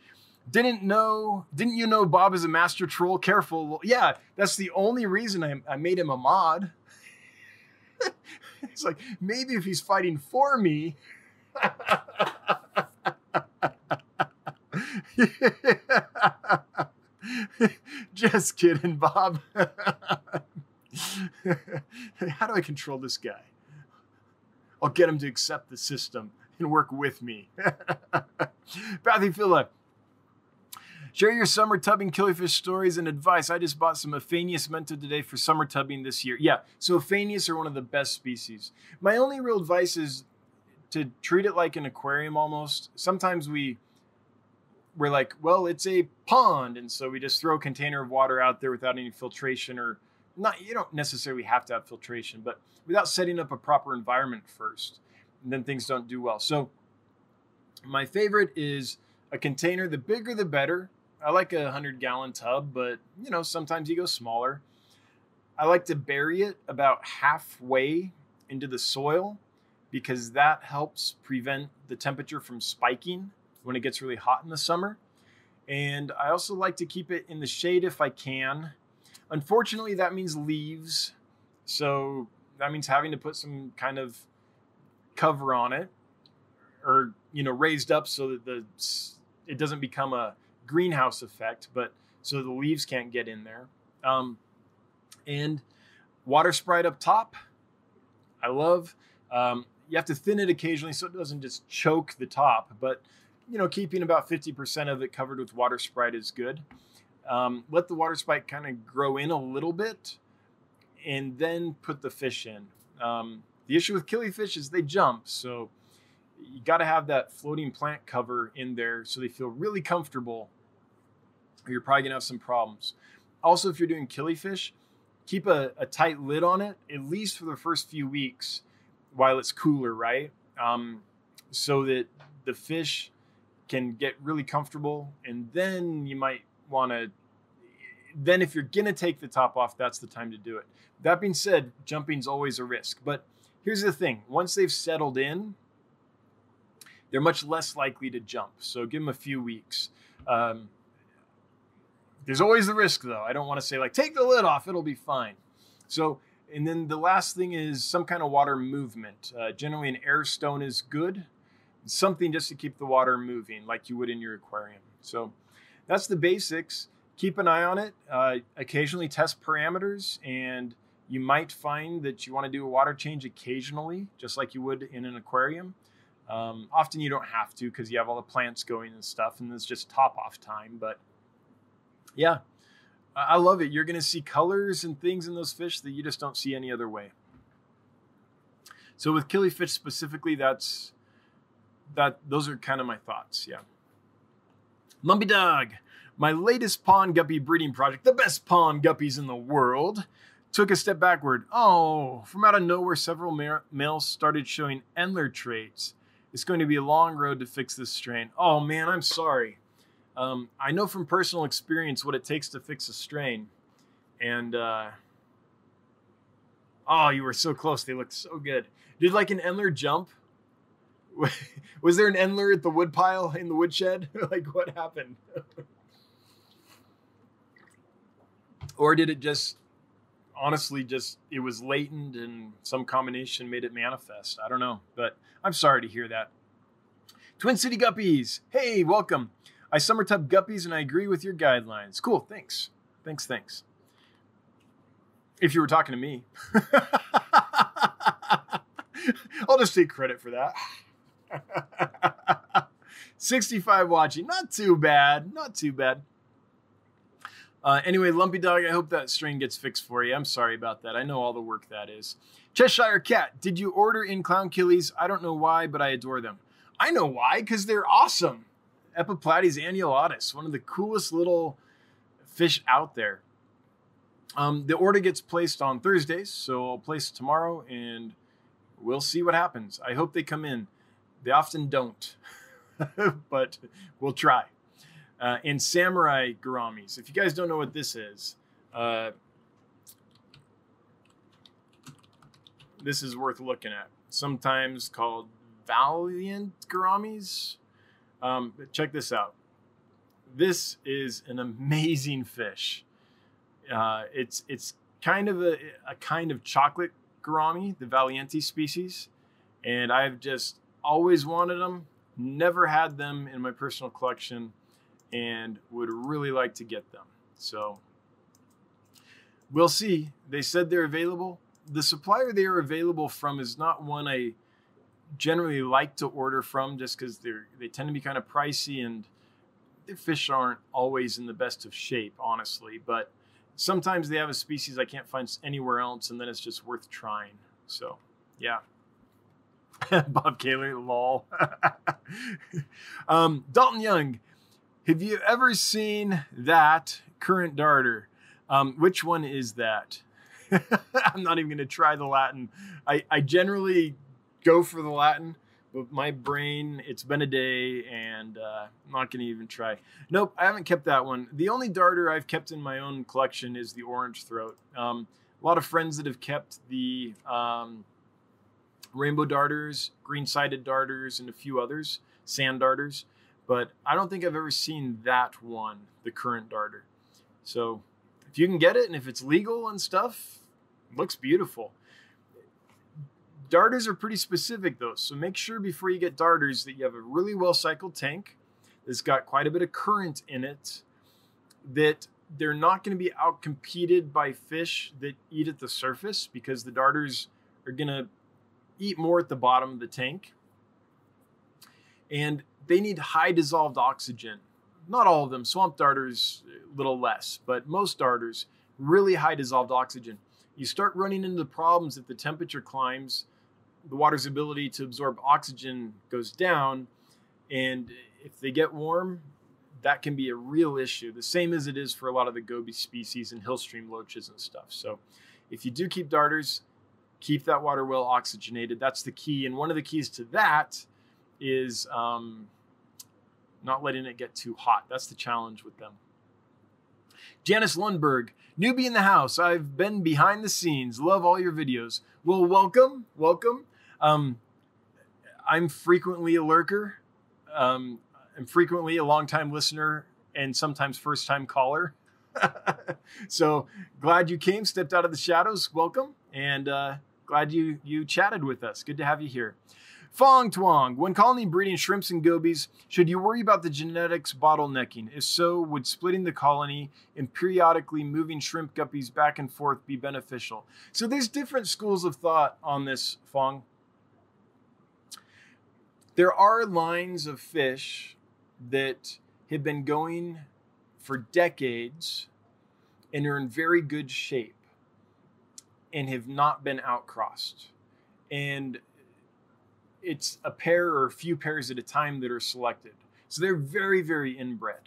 Didn't know, didn't you know Bob is a master troll? Careful. Yeah, that's the only reason I, I made him a mod. it's like, maybe if he's fighting for me. Just kidding, Bob. How do I control this guy? I'll get him to accept the system and work with me. Bathy Philip. Share your summer tubbing killifish stories and advice. I just bought some Aphanius mento today for summer tubbing this year. Yeah, so Aphanius are one of the best species. My only real advice is to treat it like an aquarium almost. Sometimes we we're like, well, it's a pond, and so we just throw a container of water out there without any filtration or not. You don't necessarily have to have filtration, but without setting up a proper environment first, and then things don't do well. So my favorite is a container. The bigger, the better. I like a hundred gallon tub, but you know sometimes you go smaller. I like to bury it about halfway into the soil because that helps prevent the temperature from spiking when it gets really hot in the summer. And I also like to keep it in the shade if I can. Unfortunately, that means leaves. So that means having to put some kind of cover on it or, you know, raised up so that the it doesn't become a greenhouse effect, but so the leaves can't get in there. Um, and water sprite up top. I love. Um, you have to thin it occasionally so it doesn't just choke the top, but you know, keeping about 50% of it covered with water sprite is good. Um, let the water sprite kind of grow in a little bit and then put the fish in. Um, the issue with killifish is they jump, so you got to have that floating plant cover in there so they feel really comfortable Or you're probably gonna have some problems. Also, if you're doing killifish, keep a, a tight lid on it, at least for the first few weeks while it's cooler, right? Um, so that the fish can get really comfortable. And then you might want to, then if you're going to take the top off, that's the time to do it. That being said, jumping's always a risk. But here's the thing once they've settled in, they're much less likely to jump. So give them a few weeks. Um, there's always the risk, though. I don't want to say, like, take the lid off, it'll be fine. So, and then the last thing is some kind of water movement. Uh, generally, an air stone is good something just to keep the water moving like you would in your aquarium. So that's the basics. Keep an eye on it. Uh, occasionally test parameters, and you might find that you want to do a water change occasionally, just like you would in an aquarium. Um, often you don't have to because you have all the plants going and stuff, and it's just top off time. But yeah, I love it. You're going to see colors and things in those fish that you just don't see any other way. So with killifish specifically, that's that those are kind of my thoughts. Yeah. Lumpy Dog, my latest pond guppy breeding project, the best pond guppies in the world, took a step backward. Oh, from out of nowhere, several ma- males started showing Endler traits. It's going to be a long road to fix this strain. Oh man, I'm sorry. Um, I know from personal experience what it takes to fix a strain, and uh, oh, you were so close. They looked so good. Did like an Endler jump? was there an Endler at the woodpile in the woodshed? like what happened? or did it just honestly just it was latent and some combination made it manifest? I don't know, but I'm sorry to hear that. Twin City Guppies, hey, welcome. I summer tub guppies and I agree with your guidelines. Cool, thanks. Thanks, thanks. If you were talking to me, I'll just take credit for that. 65 watching. Not too bad. Not too bad. Uh, anyway, Lumpy Dog, I hope that strain gets fixed for you. I'm sorry about that. I know all the work that is. Cheshire Cat, did you order in Clown Killies? I don't know why, but I adore them. I know why, because they're awesome. Epiplates annulatus, one of the coolest little fish out there. Um, the order gets placed on Thursdays, so I'll place tomorrow and we'll see what happens. I hope they come in. They often don't, but we'll try. Uh, and samurai gouramis. If you guys don't know what this is, uh, this is worth looking at. Sometimes called valiant gouramis. Um, check this out. This is an amazing fish. Uh, it's it's kind of a, a kind of chocolate gourami, the vaillanti species, and I've just always wanted them, never had them in my personal collection, and would really like to get them. So we'll see. They said they're available. The supplier they are available from is not one I generally like to order from just because they're they tend to be kind of pricey and their fish aren't always in the best of shape, honestly. But sometimes they have a species I can't find anywhere else, and then it's just worth trying. So, yeah. Bob Kaylor, lol. um, Dalton Young, have you ever seen that current darter? Um, which one is that? I'm not even going to try the Latin. I, I generally go for the Latin, but my brain, it's been a day and uh, I'm not going to even try. Nope, I haven't kept that one. The only darter I've kept in my own collection is the orange throat. Um, a lot of friends that have kept the um, rainbow darters, green sided darters, and a few others, sand darters. But I don't think I've ever seen that one, the current darter. So if you can get it and if it's legal and stuff, looks beautiful. Darters are pretty specific though, so make sure before you get darters that you have a really well cycled tank that's got quite a bit of current in it, that they're not going to be outcompeted by fish that eat at the surface because the darters are going to eat more at the bottom of the tank. And they need high dissolved oxygen. Not all of them, swamp darters, a little less, but most darters, really high dissolved oxygen. You start running into problems if the temperature climbs, the water's ability to absorb oxygen goes down, and if they get warm, that can be a real issue, the same as it is for a lot of the goby species and hillstream loaches and stuff. So if you do keep darters, keep that water well oxygenated. That's the key. And one of the keys to that is um, not letting it get too hot. That's the challenge with them. Janice Lundberg, newbie in the house. I've been behind the scenes. Love all your videos. Well, welcome, welcome. Um, I'm frequently a lurker. Um, I'm frequently a long-time listener and sometimes first-time caller. so glad you came, stepped out of the shadows. Welcome, and uh, glad you you chatted with us. Good to have you here. Fong Twong, when colony breeding shrimps and gobies, should you worry about the genetics bottlenecking? If so, would splitting the colony and periodically moving shrimp guppies back and forth be beneficial? So there's different schools of thought on this, Fong. There are lines of fish that have been going for decades and are in very good shape and have not been outcrossed. And it's a pair or a few pairs at a time that are selected. So they're very, very inbred.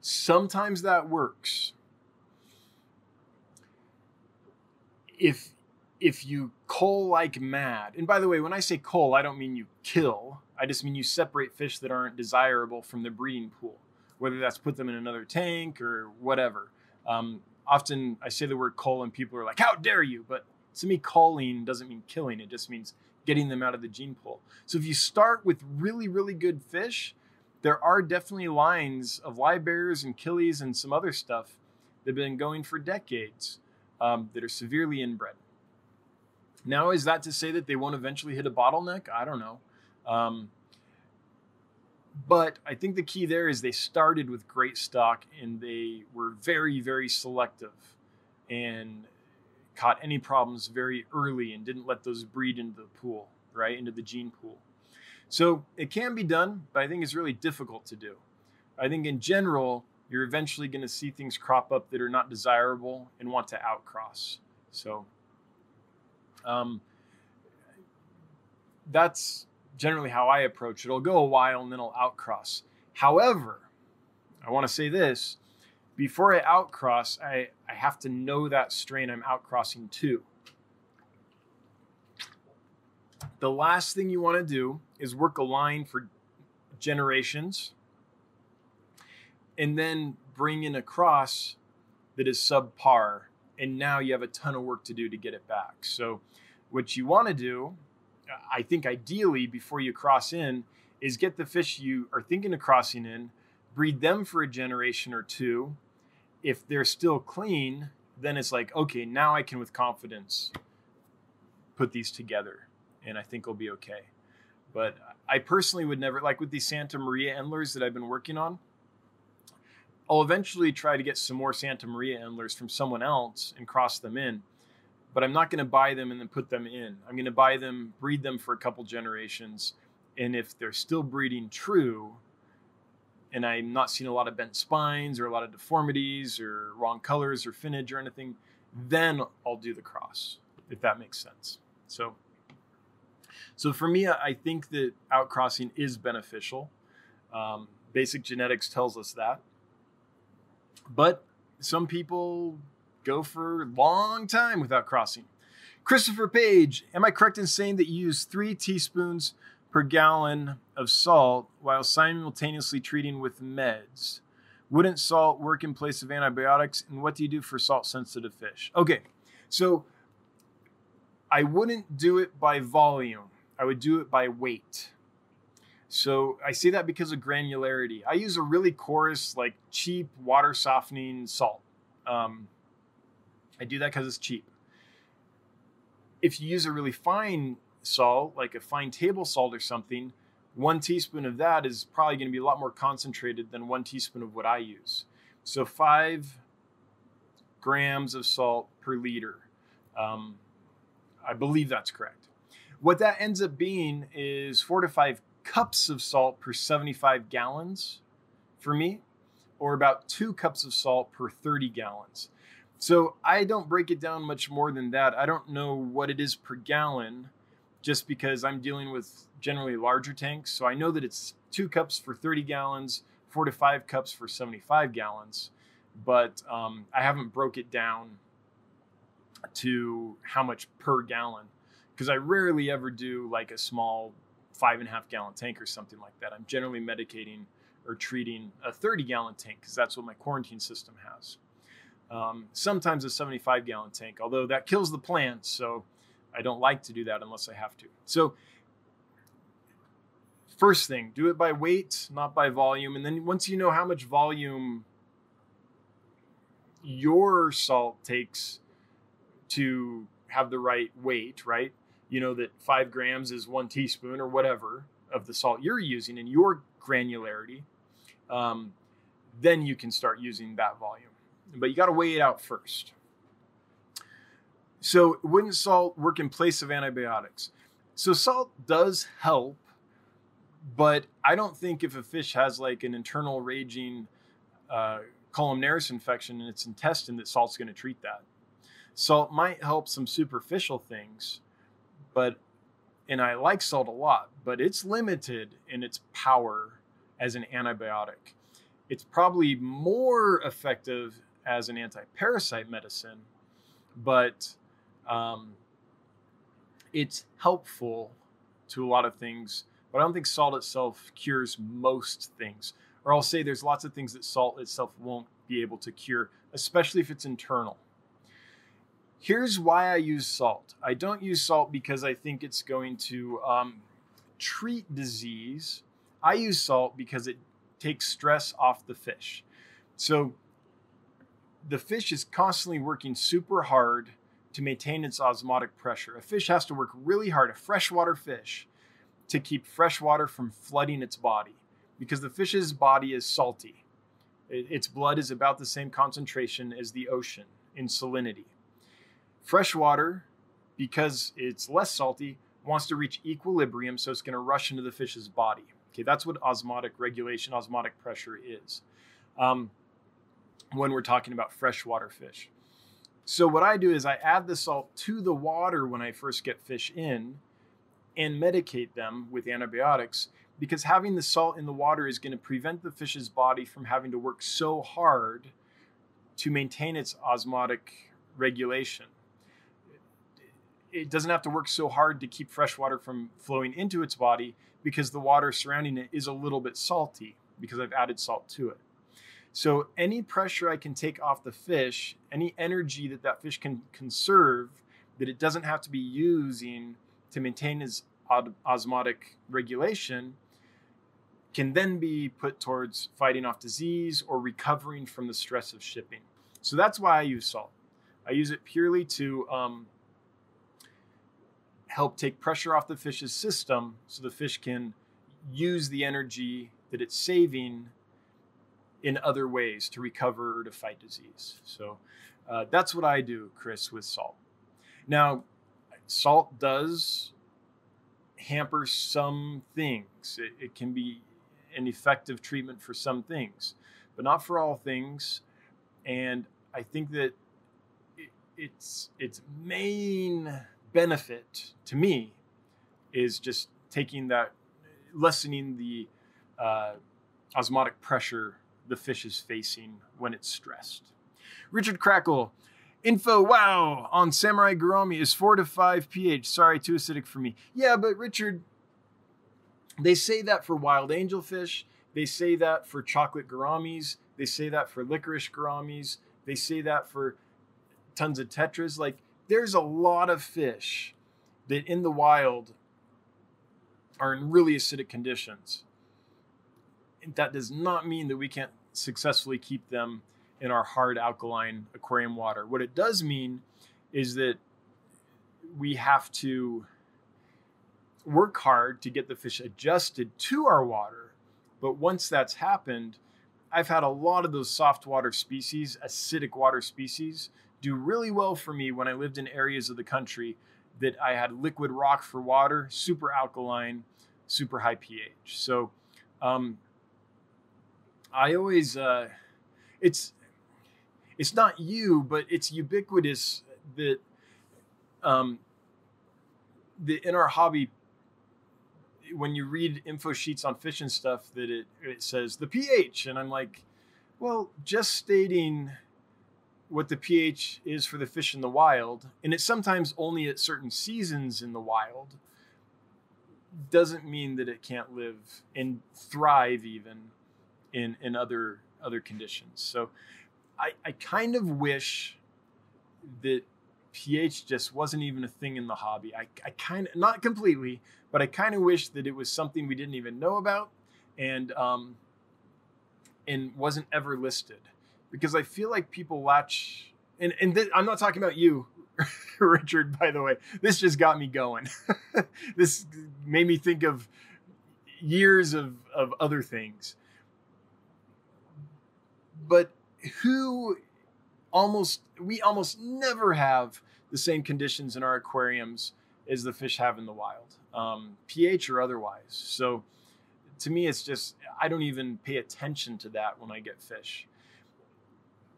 Sometimes that works. If if you cull like mad, and by the way, when I say cull, I don't mean you kill. I just mean you separate fish that aren't desirable from the breeding pool, whether that's put them in another tank or whatever. Um, often I say the word cull and people are like, "How dare you!" But to me, culling doesn't mean killing. It just means getting them out of the gene pool. So if you start with really, really good fish, there are definitely lines of live bears and killies and some other stuff that have been going for decades um, that are severely inbred. Now, is that to say that they won't eventually hit a bottleneck? I don't know. Um, but I think the key there is they started with great stock and they were very, very selective. And caught any problems very early and didn't let those breed into the pool, right? Into the gene pool. So it can be done, but I think it's really difficult to do. I think in general, you're eventually going to see things crop up that are not desirable and want to outcross. So um, that's generally how I approach it. It'll go a while and then it'll outcross. However, I want to say this before I outcross, I, I have to know that strain I'm outcrossing to. The last thing you want to do is work a line for generations and then bring in a cross that is subpar. And now you have a ton of work to do to get it back. So, what you want to do, I think ideally before you cross in, is get the fish you are thinking of crossing in, breed them for a generation or two, if they're still clean, then it's like, okay, now I can with confidence put these together and I think it'll be okay. But I personally would never, like with these Santa Maria Endlers that I've been working on, I'll eventually try to get some more Santa Maria Endlers from someone else and cross them in. But I'm not going to buy them and then put them in. I'm going to buy them, breed them for a couple generations. And if they're still breeding true, and I'm not seeing a lot of bent spines or a lot of deformities or wrong colors or finnage or anything, then I'll do the cross, if that makes sense. So, so for me, I think that outcrossing is beneficial. Um, basic genetics tells us that. But some people go for a long time without crossing. Christopher Page, am I correct in saying that you use three teaspoons per gallon of salt while simultaneously treating with meds. Wouldn't salt work in place of antibiotics? And what do you do for salt sensitive fish? Okay, so I wouldn't do it by volume, I would do it by weight. So I say that because of granularity. I use a really coarse, like cheap water softening salt. Um, I do that because it's cheap. If you use a really fine salt, like a fine table salt or something, one teaspoon of that is probably going to be a lot more concentrated than one teaspoon of what I use. So five grams of salt per liter. Um, I believe that's correct. What that ends up being is four to five cups of salt per 75 gallons for me, or about two cups of salt per 30 gallons. So I don't break it down much more than that. I don't know what it is per gallon just because I'm dealing with generally larger tanks. So I know that it's two cups for 30 gallons, four to five cups for 75 gallons, but um, I haven't broke it down to how much per gallon because I rarely ever do like a small five and a half gallon tank or something like that. I'm generally medicating or treating a 30 gallon tank because that's what my quarantine system has. Um, sometimes a 75 gallon tank, although that kills the plants. So I don't like to do that unless I have to. So, first thing, do it by weight, not by volume. And then once you know how much volume your salt takes to have the right weight, right? You know that five grams is one teaspoon or whatever of the salt you're using in your granularity. Um, then you can start using that volume. But you got to weigh it out first. So, wouldn't salt work in place of antibiotics? So, salt does help, but I don't think if a fish has like an internal raging uh, columnaris infection in its intestine, that salt's going to treat that. Salt might help some superficial things, but and I like salt a lot, but it's limited in its power as an antibiotic. It's probably more effective as an anti-parasite medicine, but um, it's helpful to a lot of things. But I don't think salt itself cures most things. Or I'll say there's lots of things that salt itself won't be able to cure, especially if it's internal. Here's why I use salt. I don't use salt because I think it's going to um, treat disease. I use salt because it takes stress off the fish. So the fish is constantly working super hard to maintain its osmotic pressure. A fish has to work really hard, a freshwater fish, to keep fresh water from flooding its body because the fish's body is salty. Its blood is about the same concentration as the ocean in salinity. Freshwater, because it's less salty, wants to reach equilibrium, so it's going to rush into the fish's body. Okay, that's what osmotic regulation, osmotic pressure is. Um, when we're talking about freshwater fish. So what I do is I add the salt to the water when I first get fish in and medicate them with antibiotics because having the salt in the water is going to prevent the fish's body from having to work so hard to maintain its osmotic regulation it doesn't have to work so hard to keep fresh water from flowing into its body because the water surrounding it is a little bit salty because I've added salt to it. So any pressure I can take off the fish, any energy that that fish can conserve that it doesn't have to be using to maintain its osmotic regulation can then be put towards fighting off disease or recovering from the stress of shipping. So that's why I use salt. I use it purely to um, help take pressure off the fish's system so the fish can use the energy that it's saving in other ways to recover or to fight disease. So uh, that's what I do, Chris, with salt. Now, salt does hamper some things. It, it, can be an effective treatment for some things, but not for all things. And I think that it, its its main benefit to me is just taking that, lessening the uh, osmotic pressure the fish is facing when it's stressed. Richard Crackle, info wow on samurai gourami is 4 to 5 pH. Sorry, too acidic for me. Yeah, but Richard, they say that for wild angelfish. They say that for chocolate gouramis. They say that for licorice gouramis. They say that for tons of tetras. Like there's a lot of fish that in the wild are in really acidic conditions. That does not mean that we can't successfully keep them in our hard alkaline aquarium water. What it does mean is that we have to work hard to get the fish adjusted to our water. But once that's happened, I've had a lot of those soft water species, acidic water species, do really well for me when I lived in areas of the country that I had liquid rock for water, super alkaline, super high pH. So um, I always, uh, it's, it's not you, but it's ubiquitous that um, the in our hobby when you read info sheets on fish and stuff that it, it says the pH and I'm like, well, just stating what the pH is for the fish in the wild, and it's sometimes only at certain seasons in the wild, doesn't mean that it can't live and thrive even in in other other conditions. So I, I kind of wish that pH just wasn't even a thing in the hobby. I, I kind of not completely, but I kind of wish that it was something we didn't even know about and um, and wasn't ever listed because I feel like people latch and and th- I'm not talking about you, Richard. By the way, this just got me going. this made me think of years of of other things. But who almost we almost never have the same conditions in our aquariums as the fish have in the wild, um, pH or otherwise. So to me, it's just I don't even pay attention to that when I get fish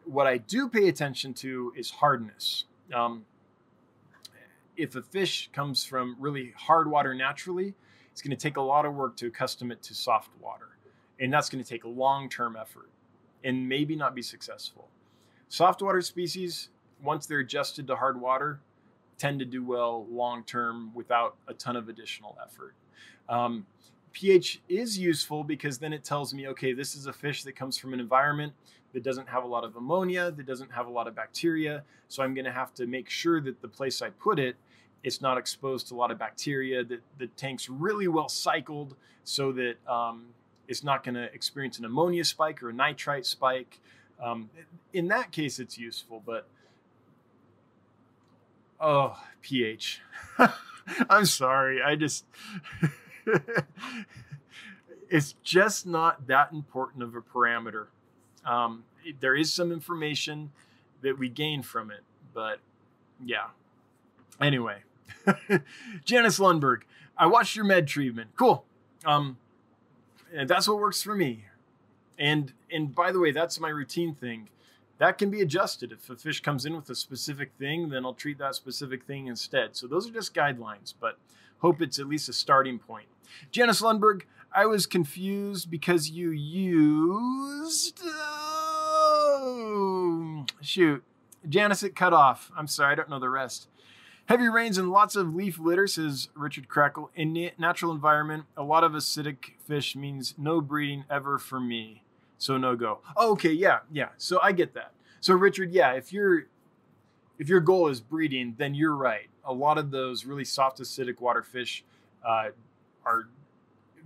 what I do pay attention to is hardness. Um, if a fish comes from really hard water naturally, it's going to take a lot of work to accustom it to soft water. And that's going to take a long term effort and maybe not be successful. Soft water species, once they're adjusted to hard water, tend to do well long term without a ton of additional effort. Um, pH is useful because then it tells me, okay, this is a fish that comes from an environment that doesn't have a lot of ammonia, that doesn't have a lot of bacteria. So I'm going to have to make sure that the place I put it, it's not exposed to a lot of bacteria, that the tank's really well cycled so that um, it's not going to experience an ammonia spike or a nitrite spike. Um, in that case, it's useful, but oh, pH. I'm sorry. I just. it's just not that important of a parameter. Um, there is some information that we gain from it, but yeah. Anyway, Janice Lundberg, I watched your med treatment. Cool. Um, and that's what works for me. And and by the way, that's my routine thing. That can be adjusted. If a fish comes in with a specific thing, then I'll treat that specific thing instead. So those are just guidelines, but hope it's at least a starting point. Janice Lundberg, I was confused because you used. Oh, shoot. Janice, it cut off. I'm sorry, I don't know the rest. Heavy rains and lots of leaf litter, says Richard Crackle. In natural environment, a lot of acidic fish means no breeding ever for me. So no go. Oh, okay, yeah, yeah. So I get that. So Richard, yeah, if you're if your goal is breeding, then you're right. A lot of those really soft acidic water fish uh, are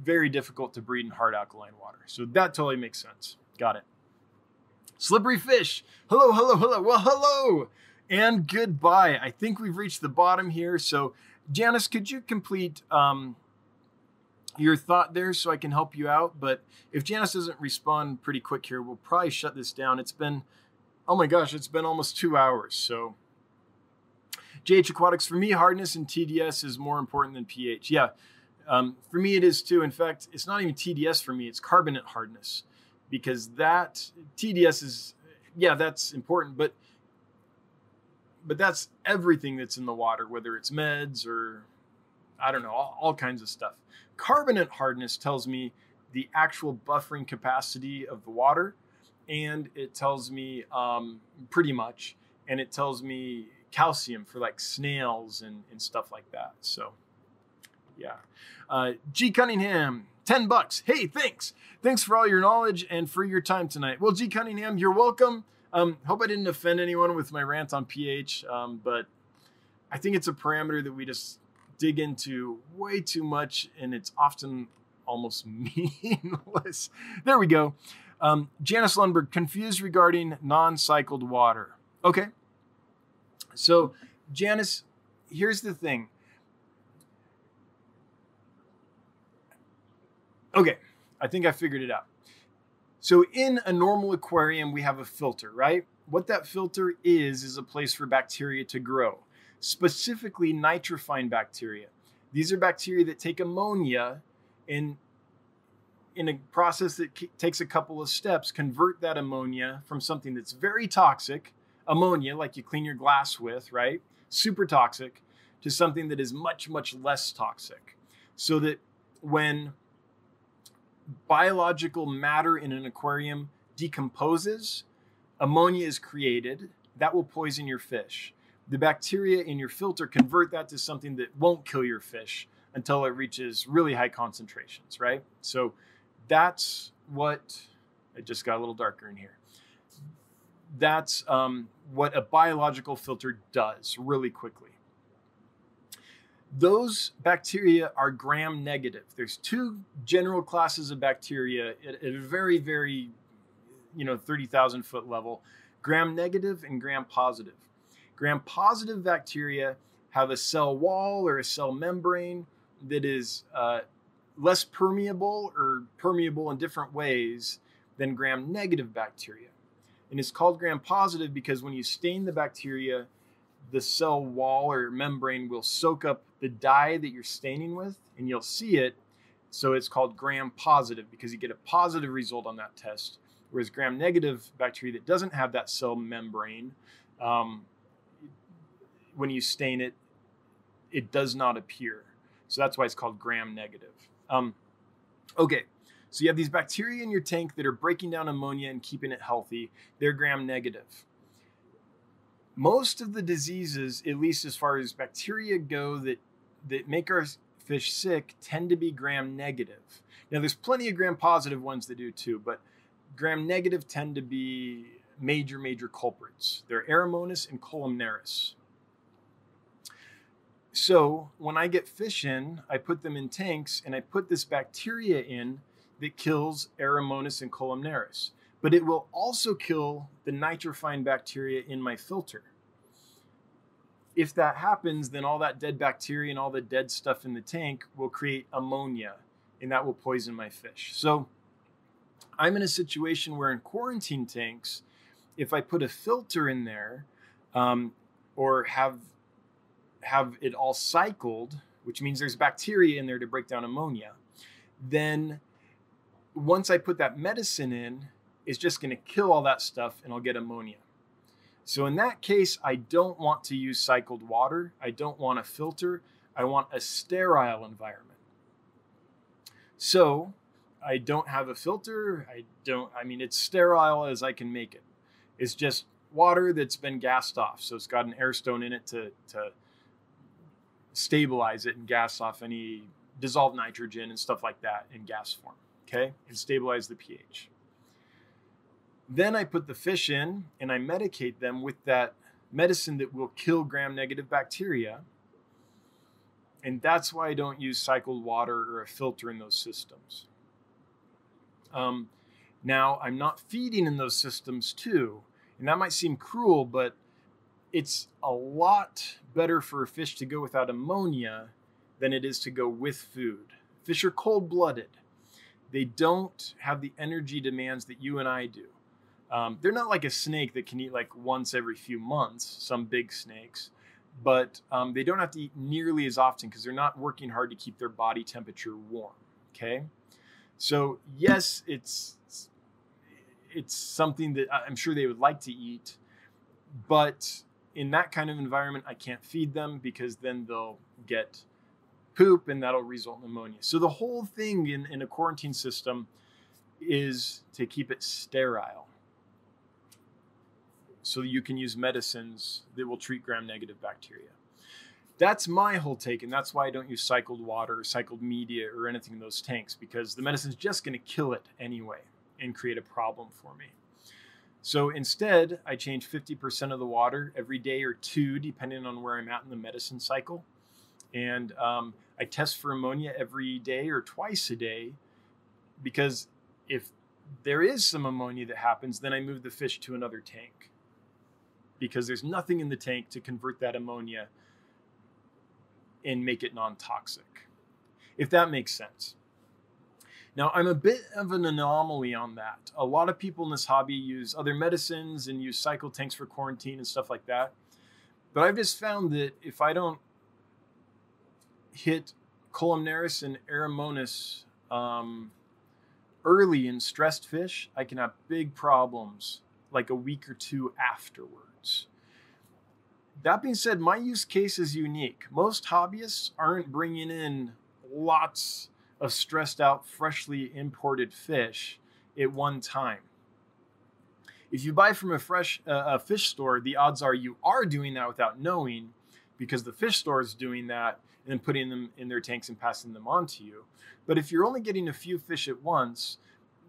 very difficult to breed in hard alkaline water. So that totally makes sense. Got it. Slippery fish. Hello, hello, hello. Well, hello and goodbye. I think we've reached the bottom here. So, Janice, could you complete um, your thought there so I can help you out? But if Janice doesn't respond pretty quick here, we'll probably shut this down. It's been, oh my gosh, it's been almost two hours. So, JH Aquatics, for me, hardness and TDS is more important than pH. Yeah, um, for me, it is too. In fact, it's not even TDS for me, it's carbonate hardness because that TDS is, yeah, that's important, but but that's everything that's in the water, whether it's meds or I don't know, all, all kinds of stuff. Carbonate hardness tells me the actual buffering capacity of the water, and it tells me um, pretty much, and it tells me calcium for like snails and, and stuff like that. So, yeah. Uh, G. Cunningham, 10 bucks. Hey, thanks. Thanks for all your knowledge and for your time tonight. Well, G. Cunningham, you're welcome. Um, hope I didn't offend anyone with my rant on pH, um, but I think it's a parameter that we just dig into way too much, and it's often almost meaningless. There we go. Um, Janice Lundberg, confused regarding non cycled water. Okay. So, Janice, here's the thing Okay, I think I figured it out. So in a normal aquarium, we have a filter, right? What that filter is, is a place for bacteria to grow, specifically nitrifying bacteria. These are bacteria that take ammonia and in a process that takes a couple of steps, convert that ammonia from something that's very toxic, ammonia, like you clean your glass with, right? Super toxic, to something that is much, much less toxic. So that when biological matter in an aquarium decomposes, ammonia is created. That will poison your fish. The bacteria in your filter convert that to something that won't kill your fish until it reaches really high concentrations, right? So that's what it just got a little darker in here. That's um, what a biological filter does really quickly. Those bacteria are gram negative. There's two general classes of bacteria at, at a very, very, you know, 30,000 foot level gram negative and gram positive. Gram positive bacteria have a cell wall or a cell membrane that is uh, less permeable or permeable in different ways than gram negative bacteria. And it's called gram positive because when you stain the bacteria, the cell wall or membrane will soak up the dye that you're staining with and you'll see it. So it's called gram positive because you get a positive result on that test. Whereas gram negative bacteria that doesn't have that cell membrane, um, when you stain it, it does not appear. So that's why it's called gram negative. Um, okay, so you have these bacteria in your tank that are breaking down ammonia and keeping it healthy. They're gram negative. Most of the diseases, at least as far as bacteria go, that that make our fish sick tend to be gram negative. Now, there's plenty of gram positive ones that do too, but gram negative tend to be major, major culprits. They're Aeromonas and columnaris. So when I get fish in, I put them in tanks and I put this bacteria in that kills Aeromonas and columnaris. But it will also kill the nitrifying bacteria in my filter. If that happens, then all that dead bacteria and all the dead stuff in the tank will create ammonia and that will poison my fish. So I'm in a situation where in quarantine tanks, if I put a filter in there um, or have have it all cycled, which means there's bacteria in there to break down ammonia, then once I put that medicine in, it's just going to kill all that stuff and I'll get ammonia. So in that case, I don't want to use cycled water. I don't want a filter. I want a sterile environment. So I don't have a filter. I don't, I mean, it's sterile as I can make it. It's just water that's been gassed off. So it's got an air stone in it to, to stabilize it and gas off any dissolved nitrogen and stuff like that in gas form, okay, and stabilize the pH. Then I put the fish in and I medicate them with that medicine that will kill gram negative bacteria. And that's why I don't use cycled water or a filter in those systems. Um, now, I'm not feeding in those systems too. And that might seem cruel, but it's a lot better for a fish to go without ammonia than it is to go with food. Fish are cold blooded. They don't have the energy demands that you and I do. Um, they're not like a snake that can eat like once every few months, some big snakes, but um, they don't have to eat nearly as often because they're not working hard to keep their body temperature warm. Okay. So, yes, it's it's something that I'm sure they would like to eat, but in that kind of environment, I can't feed them because then they'll get poop and that'll result in ammonia. So the whole thing in, in a quarantine system is to keep it sterile. So you can use medicines that will treat gram negative bacteria. That's my whole take, and that's why I don't use cycled water or cycled media or anything in those tanks because the medicine's just going to kill it anyway and create a problem for me. So instead, I change 50% of the water every day or two, depending on where I'm at in the medicine cycle. And um, I test for ammonia every day or twice a day because if there is some ammonia that happens, then I move the fish to another tank because there's nothing in the tank to convert that ammonia and make it non toxic, if that makes sense. Now, I'm a bit of an anomaly on that. A lot of people in this hobby use other medicines and use cycle tanks for quarantine and stuff like that. But I've just found that if I don't hit columnaris and aeromonas um, early in stressed fish, I can have big problems like a week or two That being said, my use case is unique. Most hobbyists aren't bringing in lots of stressed out, freshly imported fish at one time. If you buy from a fresh uh, a fish store, the odds are you are doing that without knowing because the fish store is doing that and putting them in their tanks and passing them on to you. But if you're only getting a few fish at once,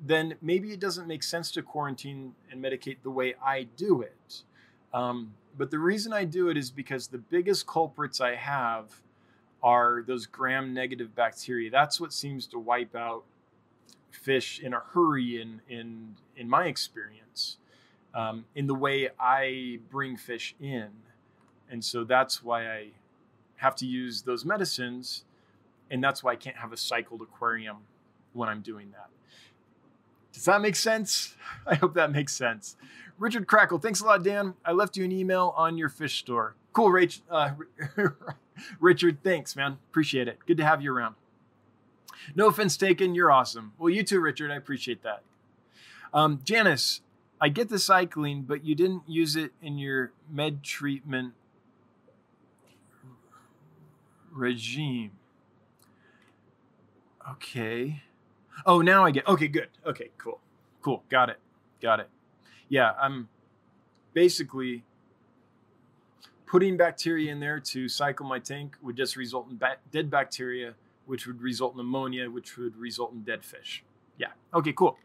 then maybe it doesn't make sense to quarantine and medicate the way I do it. Um, but the reason I do it is because the biggest culprits I have are those gram negative bacteria. That's what seems to wipe out fish in a hurry in in in my experience um, in the way I bring fish in, and so that's why I have to use those medicines, and that's why I can't have a cycled aquarium when I'm doing that. Does that make sense? I hope that makes sense. Richard Crackle, thanks a lot, Dan. I left you an email on your fish store. Cool, Rach. Uh, Richard, thanks, man. Appreciate it. Good to have you around. No offense taken. You're awesome. Well, you too, Richard. I appreciate that. Um, Janice, I get the cycling, but you didn't use it in your med treatment regime. Okay. Oh, now I get. Okay, good. Okay, cool. Cool. Got it. Got it. Yeah, I'm basically putting bacteria in there to cycle my tank would just result in ba- dead bacteria, which would result in ammonia, which would result in dead fish. Yeah. Okay, cool.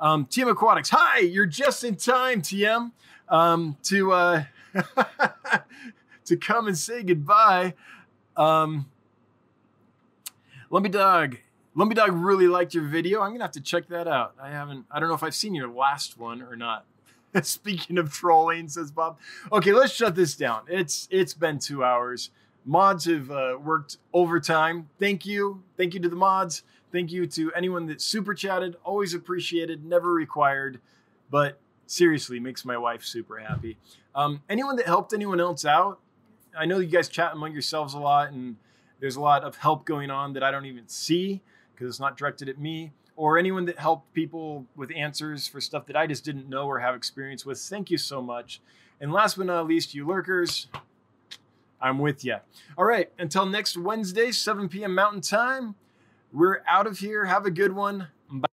Um, TM Aquatics. Hi, you're just in time, TM, um, to uh, to come and say goodbye. Um, Lumpy Dog. Lumpy Dog really liked your video. I'm gonna have to check that out. I haven't. I don't know if I've seen your last one or not. Speaking of trolling, says Bob. Okay, let's shut this down. It's it's been two hours. Mods have uh, worked overtime. Thank you. Thank you to the mods. Thank you to anyone that super chatted. Always appreciated. Never required, but seriously makes my wife super happy. Um, anyone that helped anyone else out. I know you guys chat among yourselves a lot, and there's a lot of help going on that I don't even see because it's not directed at me or anyone that helped people with answers for stuff that I just didn't know or have experience with. Thank you so much. And last but not least, you lurkers, I'm with you. All right, until next Wednesday, 7 p.m. Mountain Time, we're out of here. Have a good one. Bye.